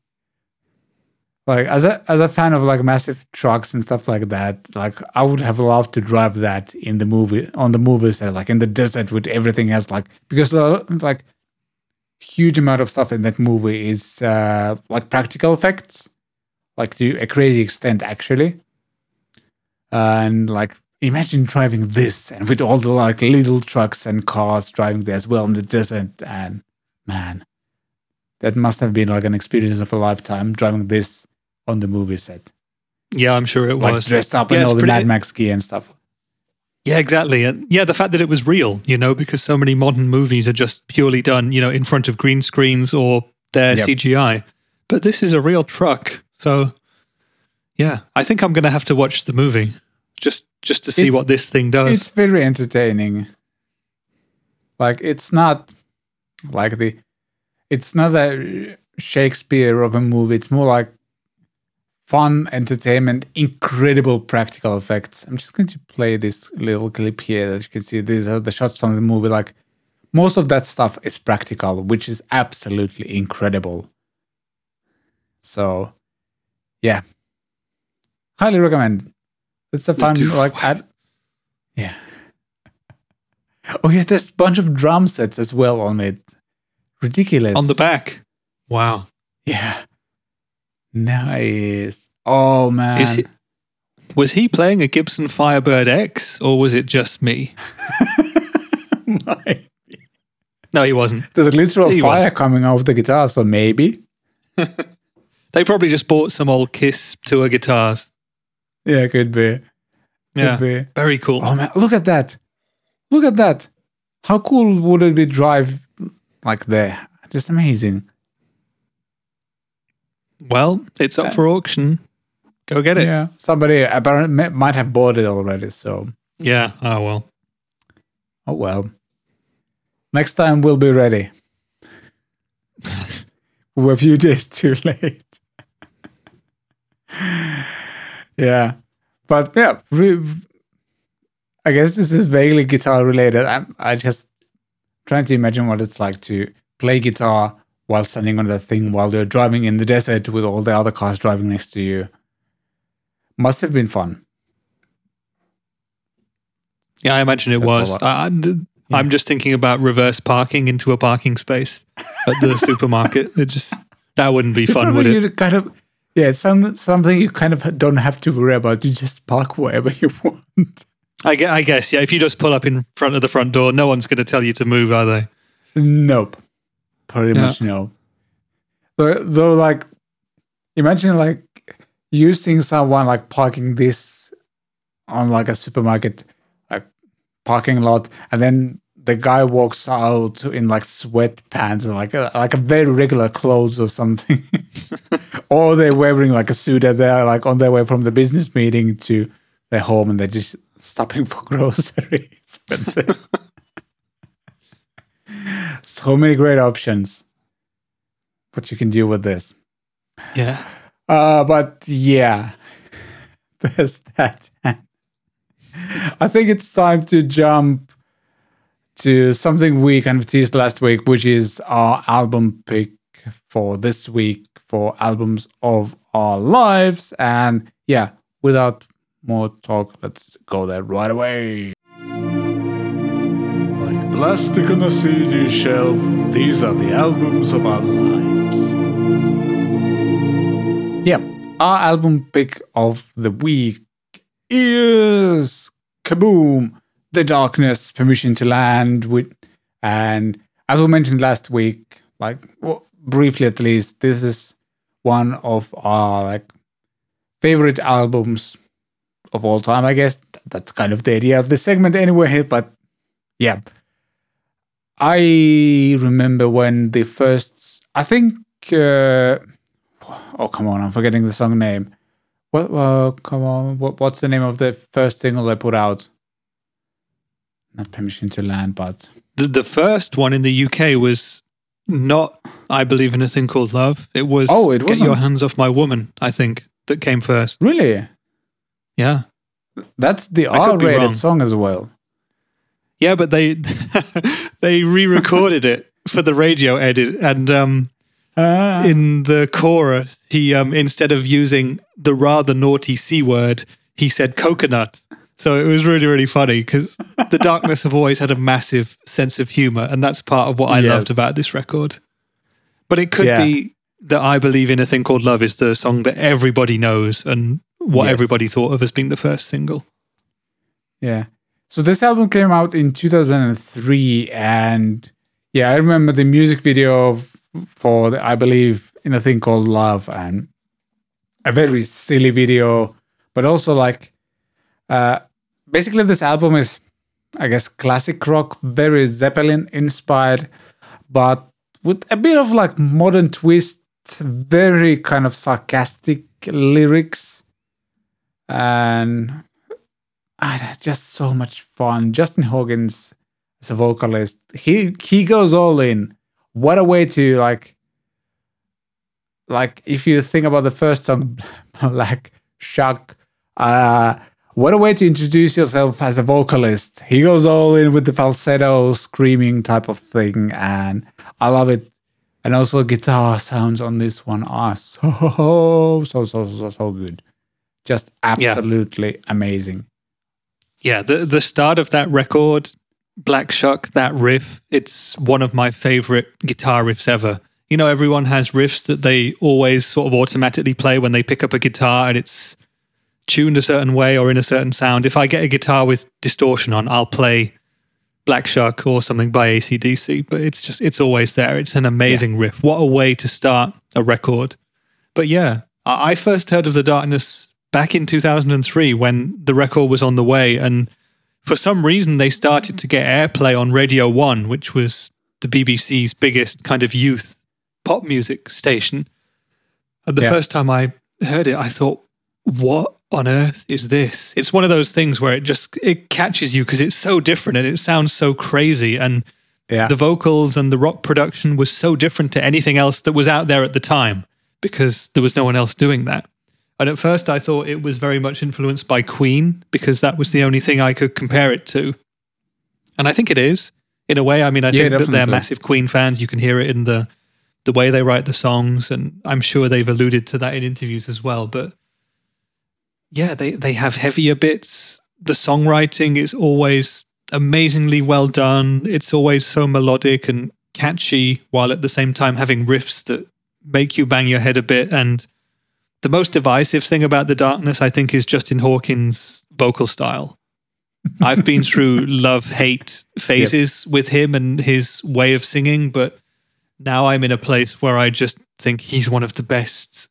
Like as a as a fan of like massive trucks and stuff like that, like I would have loved to drive that in the movie on the movie set, like in the desert with everything else, like because like huge amount of stuff in that movie is uh like practical effects, like to a crazy extent actually. and like imagine driving this and with all the like little trucks and cars driving there as well in the desert and man that must have been like an experience of a lifetime driving this on the movie set Yeah, I'm sure it like was. dressed up Yeah, in all the pretty- mad max gear and stuff Yeah, exactly. And yeah, the fact that it was real, you know, because so many modern movies are just purely done, you know, in front of green screens or they're Yep. CGI. But this is a real truck. So yeah, I think I'm going to have to watch the movie just just to see It's- what this thing does. it's very entertaining like it's not like the it's not a shakespeare of a movie it's more like fun entertainment incredible practical effects. I'm just going to play this little clip here that you can see. These are the shots from the movie. Like most of that stuff is practical which is absolutely incredible. So yeah. Highly recommend. It's a fun Dude, like ad- yeah. Oh yeah there's a bunch of drum sets as well on it. Ridiculous. On the back. Wow. yeah nice oh man Is he, was he playing a Gibson Firebird X or was it just me? No, he wasn't. there's a literal He fire was. coming off the guitar so maybe They probably just bought some old Kiss tour guitars. yeah could be could Yeah. be Very cool. Oh man, look at that. Look at that. How cool would it be drive like there? Just amazing. Well, it's up for auction. Go get it. Yeah. Somebody apparently might have bought it already, so yeah. Oh well. oh well. Next time we'll be ready. We're a few days too late. yeah. But yeah, re- I guess this is vaguely guitar related. I'm I just trying to imagine what it's like to play guitar while standing on that thing while you're driving in the desert with all the other cars driving next to you. Must have been fun. Yeah, I imagine it That's was. I, I'm, the- I'm just thinking about reverse parking into a parking space at the supermarket. It just that wouldn't be It's fun, would it? you kind of yeah, some something you kind of don't have to worry about. You just park wherever you want. I I guess. Yeah, if you just pull up in front of the front door, no one's going to tell you to move, are they? Nope. Pretty Yeah. much no. Though, though, like, imagine like you seeing someone like parking this on like a supermarket like parking lot, and then the guy walks out in like sweatpants and like a, like a very regular clothes or something, or they're wearing like a suit and they're like on their way from the business meeting to their home and they're just stopping for groceries. so many great options what you can do with this Yeah. uh but yeah there's that. I think it's time to jump to something we kind of teased last week, which is our album pick for this week for albums of our lives. And yeah, without more talk, let's go there right away. Plastic on a CD shelf, these are the albums of our lives. Yeah, our album pick of the week is Kaboom! The Darkness, Permission to Land, with, and as we mentioned last week, like well, briefly at least, this is one of our like favorite albums of all time. I guess that's kind of the idea of the segment anyway. But yeah, I remember when the first, I think, uh, oh come on, I'm forgetting the song name. What? Uh, come on, what, what's the name of the first single they put out? Not Permission to Land, but the, the first one in the UK was not I believe in a thing called love. It was Oh, it Get wasn't? Your Hands Off My Woman, I think, that came first. really, Yeah. that's the I could be wrong. R-rated song as well. Yeah, but they they re-recorded it for the radio edit and um Ah. in the chorus he um instead of using the rather naughty C word, he said coconut. So it was really, really funny because the darkness have always had a massive sense of humor, and that's part of what I loved about this record. But it could Yeah. be that I believe in a thing called love is the song that everybody knows and what Yes. everybody thought of as being the first single. Yeah. So this album came out in 2003 and yeah, I remember the music video for the, I believe in a thing called Love and a very silly video, but also like uh basically this album is I guess classic rock, very Zeppelin inspired, but with a bit of like modern twist, very kind of sarcastic lyrics. And ah, just so much fun. Justin Hawkins as a vocalist, he he goes all in. What a way to like, like if you think about the first song, like Shock, uh, what a way to introduce yourself as a vocalist. He goes all in with the falsetto, screaming type of thing, and I love it. And also guitar sounds on this one are so so so so so good, just absolutely amazing. Yeah, the the start of that record, Black Shuck, that riff, it's one of my favorite guitar riffs ever. You know, everyone has riffs that they always sort of automatically play when they pick up a guitar and it's tuned a certain way or in a certain sound. If I get a guitar with distortion on, I'll play Black Shuck or something by ACDC, but it's just, it's always there. It's an amazing riff. What a way to start a record. But yeah, I I first heard of The Darkness back in 2003 when the record was on the way. And for some reason, they started to get airplay on Radio 1, which was the BBC's biggest kind of youth pop music station. And the Yeah. first time I heard it, I thought, what on earth is this? It's one of those things where it just it catches you because it's so different and it sounds so crazy and Yeah. the vocals and the rock production was so different to anything else that was out there at the time because there was no one else doing that. And at first I thought it was very much influenced by Queen because that was the only thing I could compare it to. And I think it is in a way. I mean, I Yeah, think that they're massive Queen fans. You can hear it in the the way they write the songs, and I'm sure they've alluded to that in interviews as well. But yeah, they they have heavier bits. The songwriting is always amazingly well done. It's always so melodic and catchy, while at the same time having riffs that make you bang your head a bit. And the most divisive thing about the darkness, I think, is Justin Hawkins' vocal style. I've been through love hate phases with him and his way of singing, but now I'm in a place where I just think he's one of the best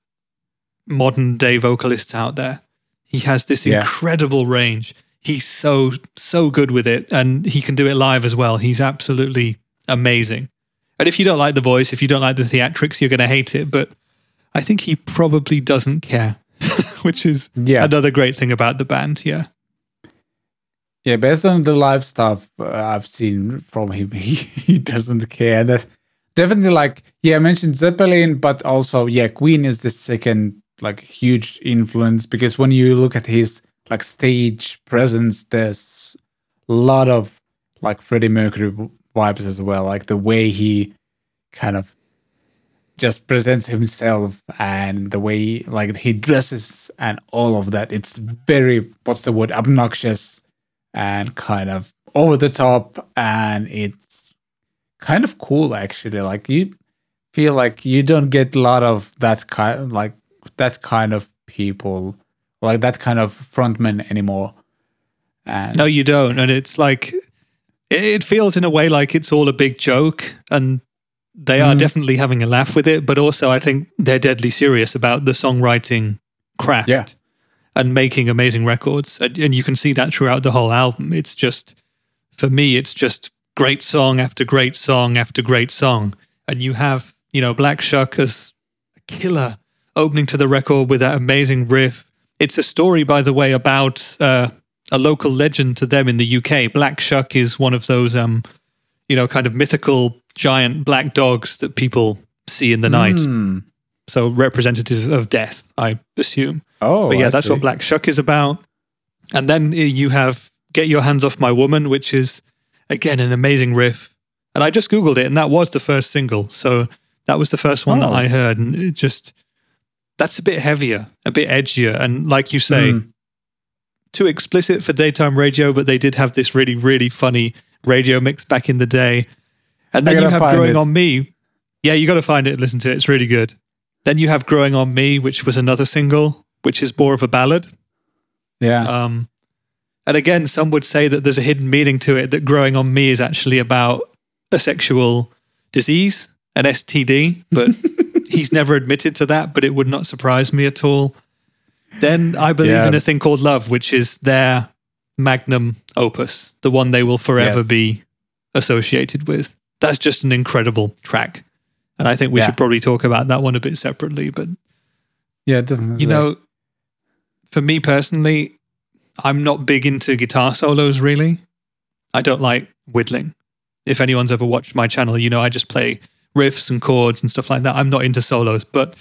modern day vocalists out there. He has this Yeah. incredible range. He's so so good with it and he can do it live as well. He's absolutely amazing. And if you don't like the voice, if you don't like the theatrics, you're going to hate it, but I think he probably doesn't care, which is Yeah. another great thing about the band, yeah. Yeah, based on the live stuff uh, I've seen from him, he, he doesn't care. That's definitely like, yeah, I mentioned Zeppelin, but also, yeah, Queen is the second like huge influence because when you look at his like stage presence, there's a lot of like Freddie Mercury vibes as well. Like the way he kind of just presents himself and the way like he dresses and all of that. It's very what's the word obnoxious and kind of over the top and it's kind of cool actually. Like you feel like you don't get a lot of that kind like that kind of people like that kind of frontman anymore. And no, you don't. And it's like it feels in a way like it's all a big joke and they are mm. definitely having a laugh with it, but also I think they're deadly serious about the songwriting craft yeah. and making amazing records. And, and you can see that throughout the whole album. It's just, for me, it's just great song after great song after great song. And you have, you know, Black Shuck as a killer opening to the record with that amazing riff. It's a story, by the way, about uh, a local legend to them in the UK. Black Shuck is one of those, um, you know, kind of mythical giant black dogs that people see in the night. Mm. So representative of death, I assume. Oh, but yeah, I that's see. what Black Shuck is about. And then you have "Get Your Hands Off My Woman," which is again an amazing riff. And I just googled it, and that was the first single. So that was the first one oh. that I heard, and it just that's a bit heavier, a bit edgier, and like you say, mm. too explicit for daytime radio. But they did have this really, really funny radio mix back in the day and then you have Growing it. on Me. Yeah, you got to find it and listen to it. It's really good. Then you have Growing on Me, which was another single, which is more of a ballad. Yeah. Um, and again, some would say that there's a hidden meaning to it that Growing on Me is actually about a sexual disease, an STD, but he's never admitted to that, but it would not surprise me at all. Then I believe yeah. in a thing called love, which is their magnum opus, the one they will forever yes. be associated with that's just an incredible track. And I think we yeah. should probably talk about that one a bit separately. But yeah, definitely. You know, for me personally, I'm not big into guitar solos really. I don't like whittling. If anyone's ever watched my channel, you know I just play riffs and chords and stuff like that. I'm not into solos, but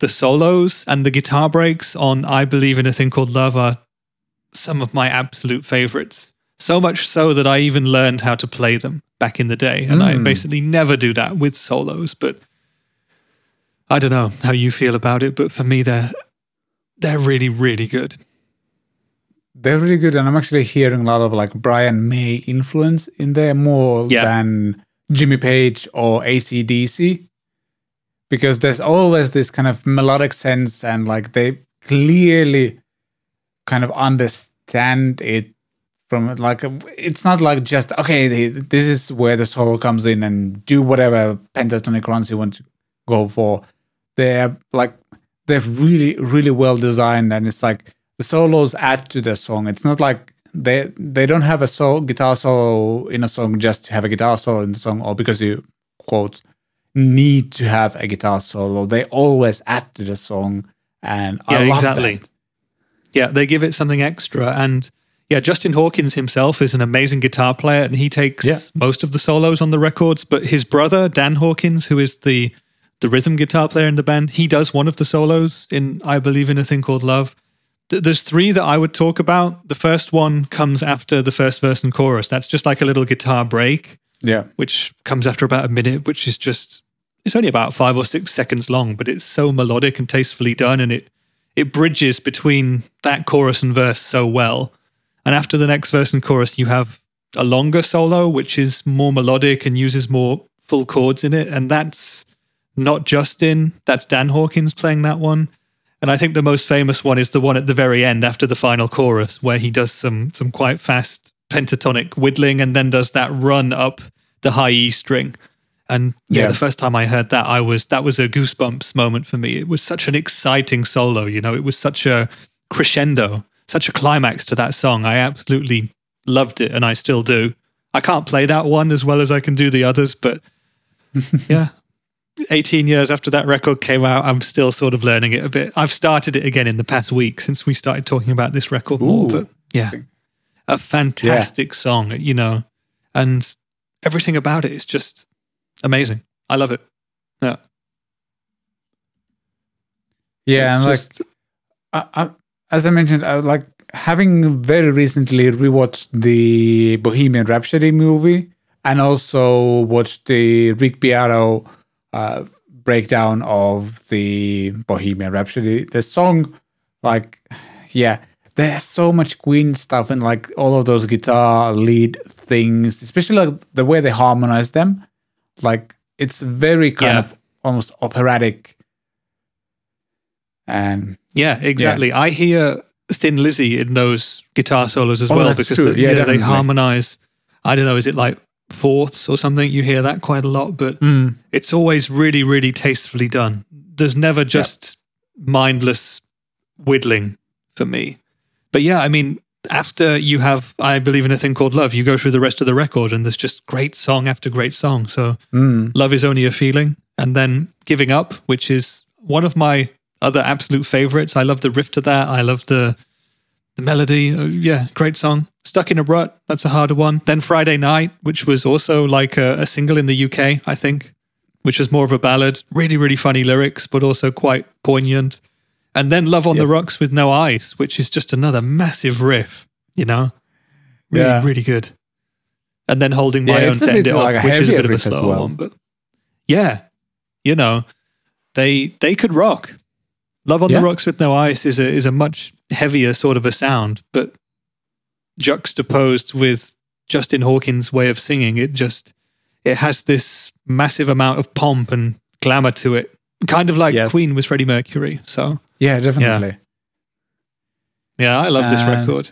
the solos and the guitar breaks on I Believe in a Thing Called Love are some of my absolute favorites. So much so that I even learned how to play them back in the day. And mm. I hmm. basically never do that with solos. But I don't know how you feel about it, but for me, they're they're really, really good. They're really good, and I'm actually hearing a lot of like Brian May influence in there more yeah. than Jimmy Page or ACDC. Because there's always this kind of melodic sense, and like they clearly kind of understand it from it. like it's not like just okay this is where the solo comes in and do whatever pentatonic runs you want to go for they're like they're really really well designed and it's like the solos add to the song it's not like they they don't have a solo guitar solo in a song just to have a guitar solo in the song or because you quote need to have a guitar solo they always add to the song and yeah, I love exactly that. yeah they give it something extra and yeah, Justin Hawkins himself is an amazing guitar player and he takes yeah. most of the solos on the records. But his brother, Dan Hawkins, who is the the rhythm guitar player in the band, he does one of the solos in I Believe in a Thing Called Love. Th- there's three that I would talk about. The first one comes after the first verse and chorus. That's just like a little guitar break. Yeah. Which comes after about a minute, which is just it's only about five or six seconds long, but it's so melodic and tastefully done and it it bridges between that chorus and verse so well and after the next verse and chorus, you have a longer solo, which is more melodic and uses more full chords in it. And that's not Justin, that's Dan Hawkins playing that one. And I think the most famous one is the one at the very end after the final chorus, where he does some some quite fast pentatonic whittling and then does that run up the high E string. And yeah, yeah, the first time I heard that, I was that was a goosebumps moment for me. It was such an exciting solo, you know, it was such a crescendo such a climax to that song. I absolutely loved it, and I still do. I can't play that one as well as I can do the others, but yeah. 18 years after that record came out, I'm still sort of learning it a bit. I've started it again in the past week since we started talking about this record Ooh, more. But yeah, a fantastic yeah. song, you know, and everything about it is just amazing. I love it. Yeah. Yeah, It's and just- like I, I, as I mentioned, I like having very recently rewatched the Bohemian Rhapsody movie and also watched the Rick Beato uh, breakdown of the Bohemian Rhapsody. The song, like, yeah, there's so much Queen stuff and like all of those guitar lead things, especially like the way they harmonize them. Like, it's very kind Yeah. of almost operatic. And Yeah, exactly. I hear Thin Lizzy in those guitar solos as Oh, well because the- Yeah, yeah, they harmonize. I don't know, is it like fourths or something? You hear that quite a lot, but Mm. it's always really, really tastefully done. There's never just mindless whittling for me. But yeah, I mean, after you have I Believe in a Thing Called Love, you go through the rest of the record and there's just great song after great song. So Mm. Love is Only a Feeling. And then Giving Up, which is one of my other absolute favorites. I love the riff to that. I love the the melody. Uh, yeah, great song. Stuck in a Rut, that's a harder one. Then Friday Night, which was also like a, a single in the UK, I think, which was more of a ballad. Really, really funny lyrics, but also quite poignant. And then Love on the Rocks with No Ice, which is just another massive riff, you know? Really, Yeah. really good. And then Holding My Yeah, Own to end it like off, which is a bit of a slower well. one. But yeah, you know, they they could rock. Love on Yeah. the Rocks with No Ice is a is a much heavier sort of a sound, but juxtaposed with Justin Hawkins' way of singing, it just it has this massive amount of pomp and glamour to it, kind of like Yes. Queen with Freddie Mercury. So Yeah, definitely. yeah, I love this record.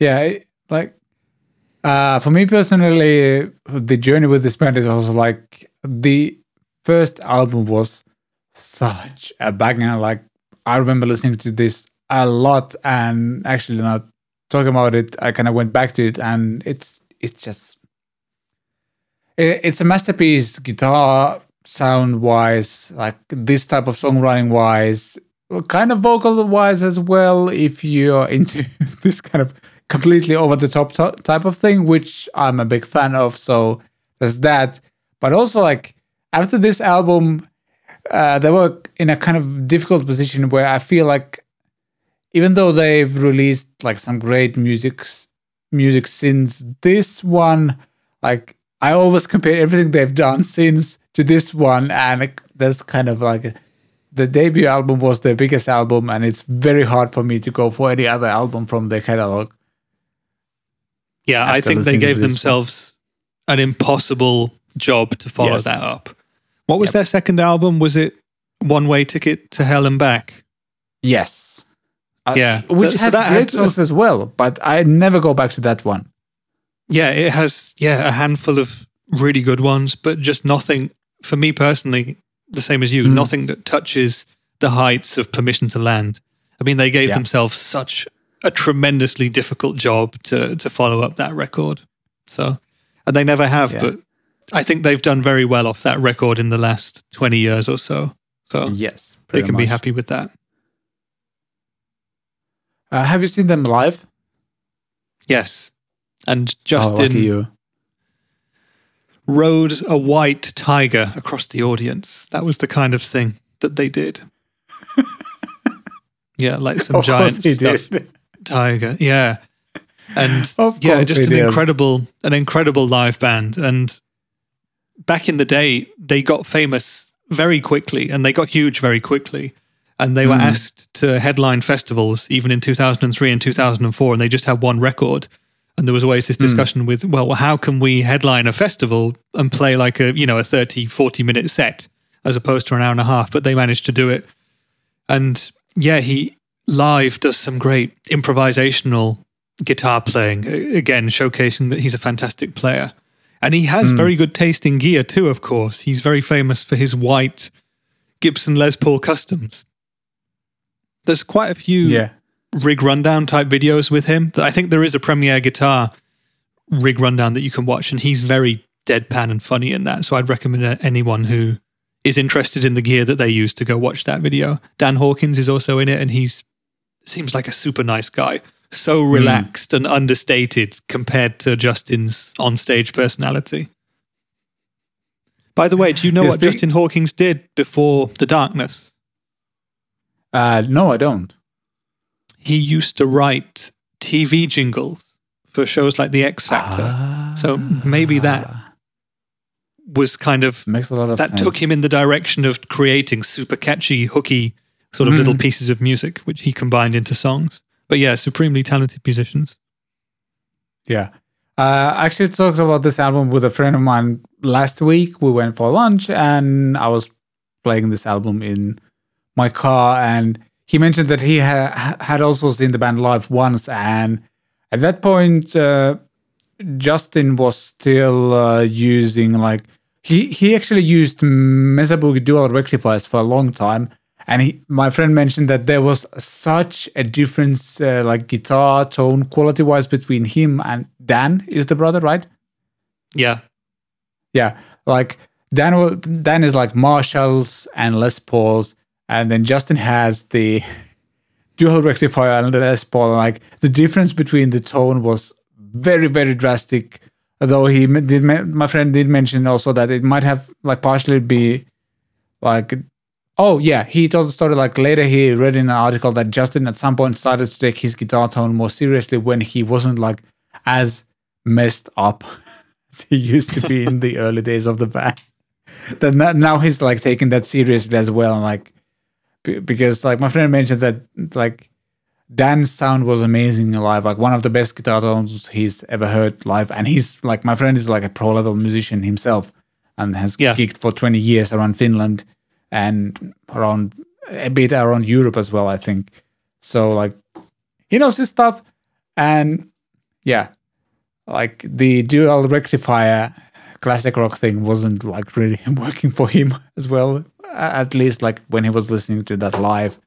Yeah, it- like uh, for me personally, the journey with this band is also like the first album was such a banger. Like I remember listening to this a lot, and actually not talking about it, I kind of went back to it, and it's it's just it, it's a masterpiece, guitar sound wise, like this type of songwriting wise, kind of vocal wise as well. If you're into this kind of completely over the top to- type of thing, which I'm a big fan of. So there's that. But also, like after this album, uh, they were in a kind of difficult position where I feel like even though they've released like some great music music since this one, like I always compare everything they've done since to this one, and there's kind of like the debut album was their biggest album, and it's very hard for me to go for any other album from their catalog. Yeah, I think they gave this one. themselves an impossible job to follow Yes. that up. What was Yep. their second album? Was it One Way Ticket to Hell and Back? Yes. Uh, Yeah, which so has that great songs as well, but I never go back to that one. Yeah, it has yeah a handful of really good ones, but just nothing for me personally. The same as you, Mm. nothing that touches the heights of Permission to Land. I mean, they gave Yeah. themselves such a tremendously difficult job to to follow up that record. So, and they never have. Yeah. But I think they've done very well off that record in the last twenty years or so. So Yes, they pretty can be happy with that. Uh, have you seen them live? Yes, and oh, Justin lucky you. rode a white tiger across the audience. That was the kind of thing that they did. yeah, like some Of giant course he stuffed did. tiger. Yeah. And Of yeah, just an did. incredible an incredible live band. And back in the day, they got famous very quickly and they got huge very quickly. And they were Mm. asked to headline festivals even in 2003 and 2004, and they just had one record. And there was always Mm. this discussion with, well, how can we headline a festival and play like a, you know, a 30, 40 minute set as opposed to an hour and a half? But they managed to do it. And yeah, he live does some great improvisational guitar playing, again, showcasing that he's a fantastic player. And he has Hmm. very good taste in gear too, of course. He's very famous for his white Gibson Les Paul customs. There's quite a few Yeah. rig rundown type videos with him. I think there is a Premier guitar rig rundown that you can watch, and he's very deadpan and funny in that. So I'd recommend anyone who is interested in the gear that they use to go watch that video. Dan Hawkins is also in it, and he's seems like a super nice guy. So relaxed and understated compared to Justin's onstage personality. By the way, do you know what Justin Hawkins did before The Darkness? Uh, no, I don't. He used to write TV jingles for shows like The X Factor. so maybe that was kind of makes a lot of that sense. took him in the direction of creating super catchy, hooky sort of Mhm. little pieces of music, which he combined into songs. But yeah, supremely talented musicians. Yeah. Uh, I actually talked about this album with a friend of mine last week. We went for lunch and I was playing this album in my car. And he mentioned that he ha- had also seen the band live once. And at that point, uh, Justin was still uh, using like, he, he actually used Mesa Boogie dual rectifiers for a long time. And he, my friend mentioned that there was such a difference, uh, like guitar tone quality wise, between him and Dan. Is the brother right? Yeah. Yeah, like Dan. Dan is like Marshalls and Les Pauls, and then Justin has the dual rectifier and the Les Paul. Like the difference between the tone was very, very drastic. Although he did, my friend did mention also that it might have like partially be like Oh yeah, he told the story like later he read in an article that Justin at some point started to take his guitar tone more seriously when he wasn't like as messed up as he used to be in the early days of the band. That now, he's like taking that seriously as well, and like because like my friend mentioned that like Dan's sound was amazing live, like one of the best guitar tones he's ever heard live, and he's like my friend is like a pro level musician himself and has Yeah. gigged for twenty years around Finland and around a bit around Europe as well, I think. So like he knows his stuff and yeah, like the dual rectifier classic rock thing wasn't like really working for him as well. At least like when he was listening to that live.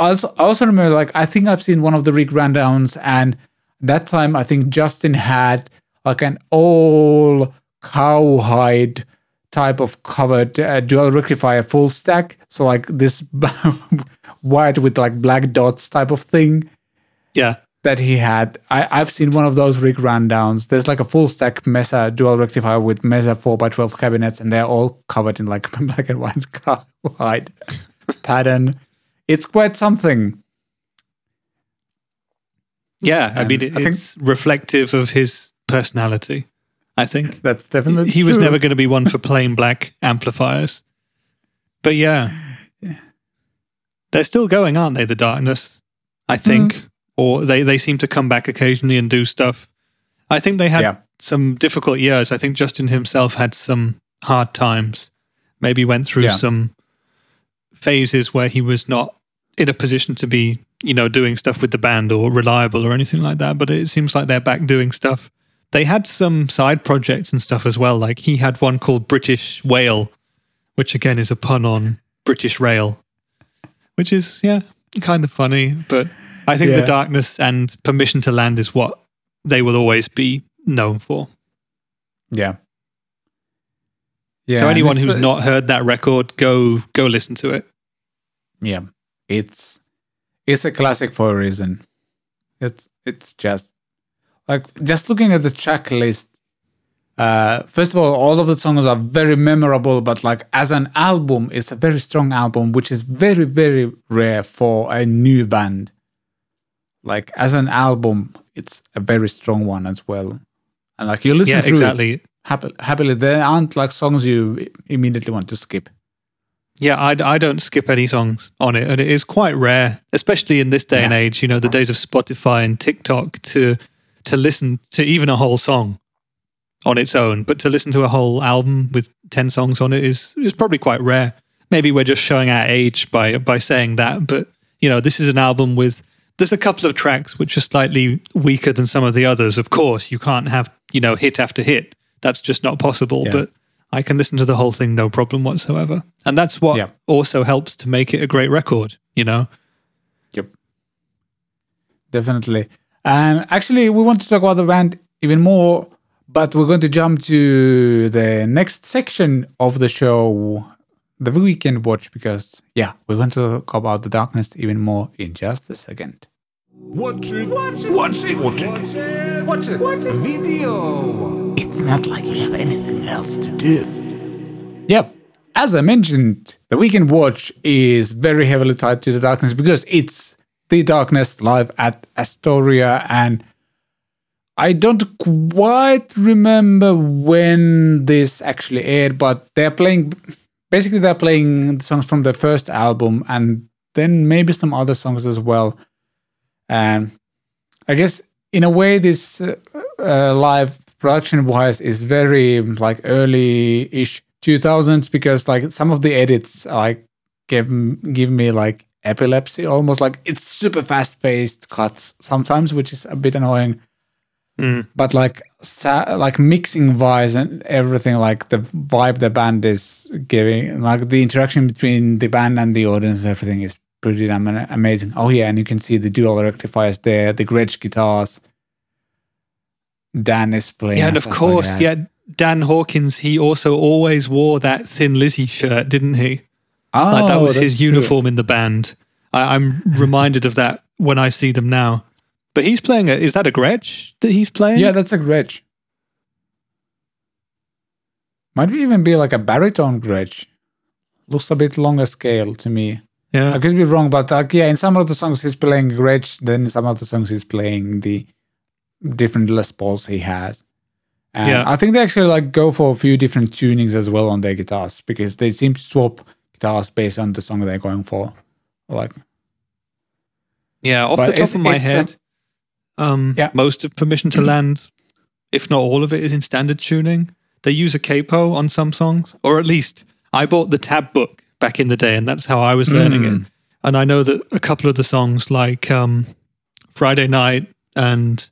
I also, I also remember like I think I've seen one of the Rig Rundowns and that time I think Justin had like an all cowhide type of covered uh, dual rectifier full stack. So like this white with like black dots type of thing Yeah. that he had. I, I've seen one of those rig rundowns. There's like a full stack Mesa dual rectifier with Mesa 4x12 cabinets, and they're all covered in like black and white white pattern. It's quite something. Yeah. I mean, it, I think- it's reflective of his personality, I think. That's definitely he was never going to be one for plain black amplifiers. But yeah. They're still going, aren't they, the darkness? I think. Mm-hmm. Or they, they seem to come back occasionally and do stuff. I think they had Yeah. some difficult years. I think Justin himself had some hard times. Maybe went through Yeah. some phases where he was not in a position to be, you know, doing stuff with the band or reliable or anything like that. But it seems like they're back doing stuff. They had some side projects and stuff as well. Like he had one called British Whale, which again is a pun on British Rail, which is, yeah, kind of funny. But I think Yeah. the darkness and permission to land is what they will always be known for. Yeah. Yeah. so anyone who's not heard that record, go go listen to it. yeah, it's it's a classic for a reason. It's it's just like just looking at the track list. Uh, first of all, all of the songs are very memorable, but like as an album, it's a very strong album, which is very very rare for a new band. Like as an album, it's a very strong one as well. And like you listen yeah, through it happily, happily, there aren't like songs you immediately want to skip. Yeah, I, I don't skip any songs on it, and it is quite rare, especially in this day and age. You know, the days of Spotify and TikTok to to listen to even a whole song on its own, but to listen to a whole album with ten songs on it is is probably quite rare. Maybe we're just showing our age by by saying that, but you know, this is an album with there's a couple of tracks which are slightly weaker than some of the others. Of course, you can't have you know hit after hit. That's just not possible. Yeah. But I can listen to the whole thing no problem whatsoever. And that's what Yeah. also helps to make it a great record, you know? Yep. Definitely. And actually, we want to talk about the band even more, but we're going to jump to the next section of the show, the weekend watch, because, yeah, we're going to talk about the darkness even more in just a second. Watch it. Watch it. Watch it. Watch it. Watch it. Watch it. Video. It's not like you have anything else to do. Yep. as I mentioned, the Weekend Watch is very heavily tied to the darkness because it's the darkness live at Astoria, and I don't quite remember when this actually aired, but they're playing. Basically, they're playing songs from the first album, and then maybe some other songs as well. And I guess in a way, this uh, uh, live production wise is very like early ish 2000s because like some of the edits like give give me like epilepsy almost like it's super fast paced cuts sometimes which is a bit annoying Mm. but like sa- like mixing wise and everything like the vibe the band is giving like the interaction between the band and the audience and everything is pretty damn amazing oh yeah and you can see the dual rectifiers there the Gretsch guitars Dan is playing Yeah, and of stuff like course, yeah, Dan Hawkins, he also always wore that Thin Lizzy shirt, didn't he? Oh, Like that oh, was that's his true. uniform in the band. I, I'm reminded of that when I see them now. But he's playing a, is that a Gretsch that he's playing? Yeah, that's a Gretsch. Might even be like a baritone Gretsch. Looks a bit longer scale to me. yeah. I could be wrong, but like, yeah, in some of the songs he's playing Gretsch, then in some of the songs he's playing the different Les Pauls he has. And Yeah. I think they actually like go for a few different tunings as well on their guitars because they seem to swap guitars based on the song they're going for. Like, Yeah, off the top of my it's, uh, head, um, Yeah. most of Permission to Land, if not all of it, is in standard tuning. They use a capo on some songs, or at least I bought the tab book back in the day, and that's how I was learning Mm. it. And I know that a couple of the songs, like um, Friday Night and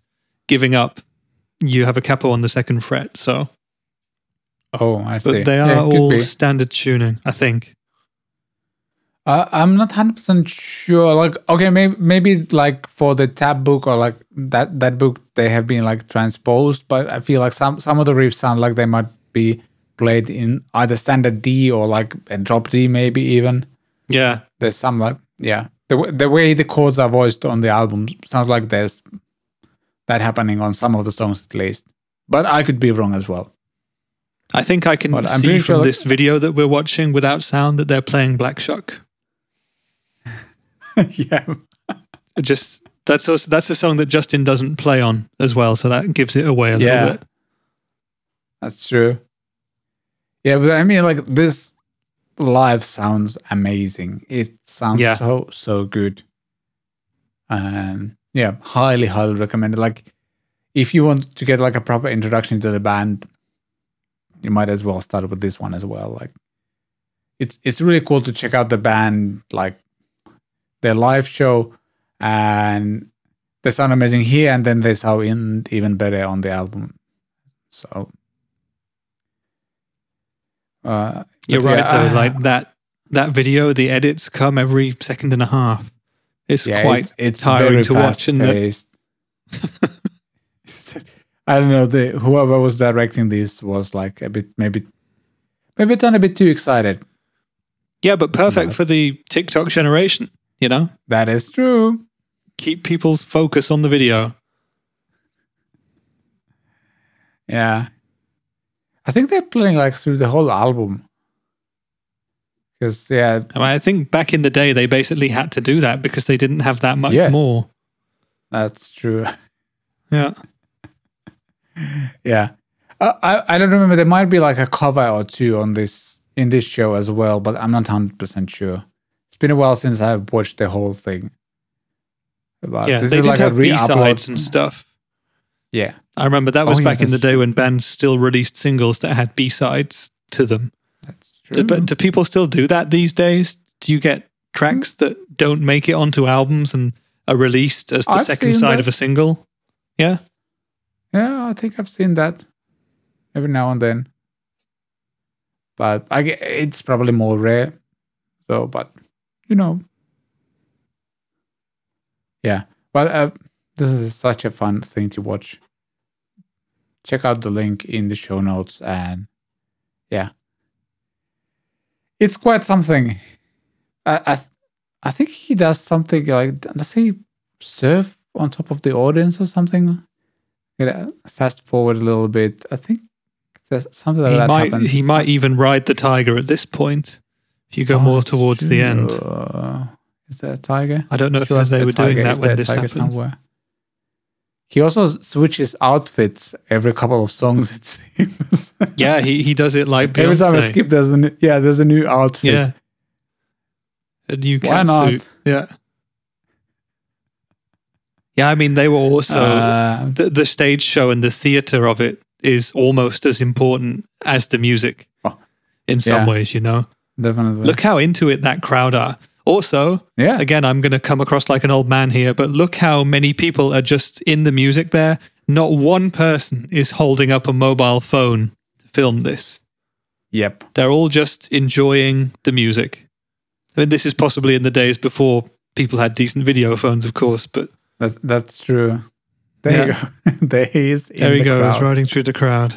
Giving Up, you have a capo on the second fret. So, oh, I see. but they are Yeah, all be. standard tuning, I think. Uh, I'm not hundred percent sure. Like, okay, maybe maybe like for the tab book or like that that book, they have been like transposed. But I feel like some some of the riffs sound like they might be played in either standard D or like a drop D, maybe even. Yeah, There's some like yeah, the w- the way the chords are voiced on the album sounds like there's that happening on some of the songs at least. But I could be wrong as well. I think I can But see from sure- this video that we're watching without sound that they're playing Black Shuck. yeah, It just that's also, that's a song that Justin doesn't play on as well, so that gives it away a Yeah. little bit. That's true. Yeah, but I mean, like this live sounds amazing. It sounds Yeah. so so good. And yeah, highly highly recommended. Like, if you want to get like a proper introduction to the band, you might as well start with this one as well. Like, it's it's really cool to check out the band, like their live show, and they sound amazing here, and then they sound even better on the album. So uh, You're right yeah, though, uh, like that that video, the edits come every second and a half. It's yeah, quite it's, it's tiring very to watch, fast-paced. I don't know. The whoever was directing this was like a bit, maybe, maybe done a bit too excited. Yeah, but perfect Nuts. for the TikTok generation, you know? That is true. Keep people's focus on the video. Yeah, I think they're playing like through the whole album. Because yeah, I, mean, I think back in the day they basically had to do that because they didn't have that much Yeah. more. that's true. Yeah. yeah, I, I I don't remember. There might be like a cover or two on this in this show as well, but I'm not hundred percent sure. It's been a while since I've watched the whole thing. But yeah, this they is did like have a B-sides and stuff. Yeah, I remember that oh, was Oh, yeah, back in the day when bands still released singles that had B-sides to them. that's Do, true. but do people still do that these days? Do you get tracks hmm? that don't make it onto albums and are released as the I've second side that. of a single? Yeah. Yeah, I think I've seen that every now and then. But I it's probably more rare. So, but you know, yeah. But uh, this is such a fun thing to watch. Check out the link in the show notes, and yeah, it's quite something. I I, th- I think he does something like does he surf on top of the audience or something? Gonna fast forward a little bit. I think There's something like he that might happens. he might even ride the tiger at this point. If you go more towards the end, is there a tiger? I don't know if they were doing that Is when this happened. somewhere? He also switches outfits every couple of songs. It seems. Yeah, he, he does it like Beyonce. every time I skip, there's a new, yeah, there's a new outfit. Yeah, a new Why not? catsuit. Yeah, yeah. I mean, they were also Uh, the, the stage show and the theater of it is almost as important as the music Oh, in some yeah. ways. You know, definitely. look how into it that crowd are. Also, yeah, again, I'm going to come across like an old man here, but look how many people are just in the music there. Not one person is holding up a mobile phone to film this. yep. They're all just enjoying the music. I mean, this is possibly in the days before people had decent video phones, of course, but That's that's true. There you go. there he is. In there he the goes, crowd. riding through the crowd.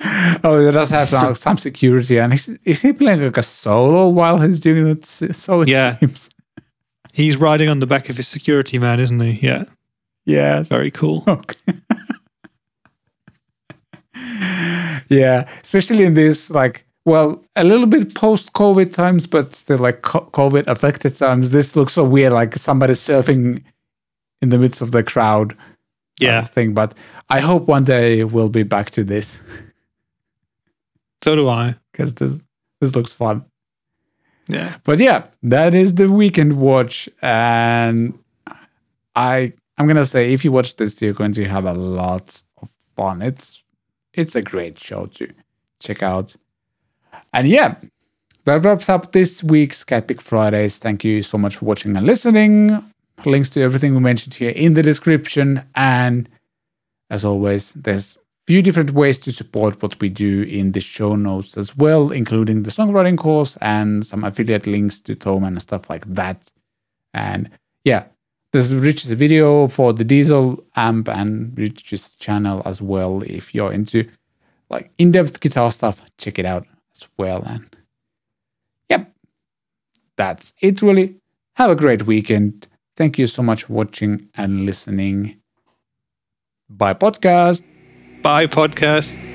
Oh, he does have some, some security, and is, is he playing like a solo while he's doing it? So it Yeah. seems. He's riding on the back of his security man, isn't he? Yeah, Yes. very cool. Okay. yeah, especially in this like well, a little bit post-COVID times, but still like COVID affected times. This looks so weird, like somebody surfing in the midst of the crowd. Uh, yeah, thing. But I hope one day we'll be back to this so do I. because this this looks fun. Yeah, But yeah, that is the weekend watch, and I I'm gonna say if you watch this, you're going to have a lot of fun. It's it's a great show to check out. And yeah, that wraps up this week's Cat Pick Fridays. Thank you so much for watching and listening. Links to everything we mentioned here in the description, and as always, there's few different ways to support what we do in the show notes as well, including the songwriting course and some affiliate links to Thomann and stuff like that. And yeah, there's Rich's video for the Diezel amp and Rich's channel as well. If you're into like in-depth guitar stuff, check it out as well. And yep, that's it really. Have a great weekend. Thank you so much for watching and listening. Bye podcast. Bye podcast.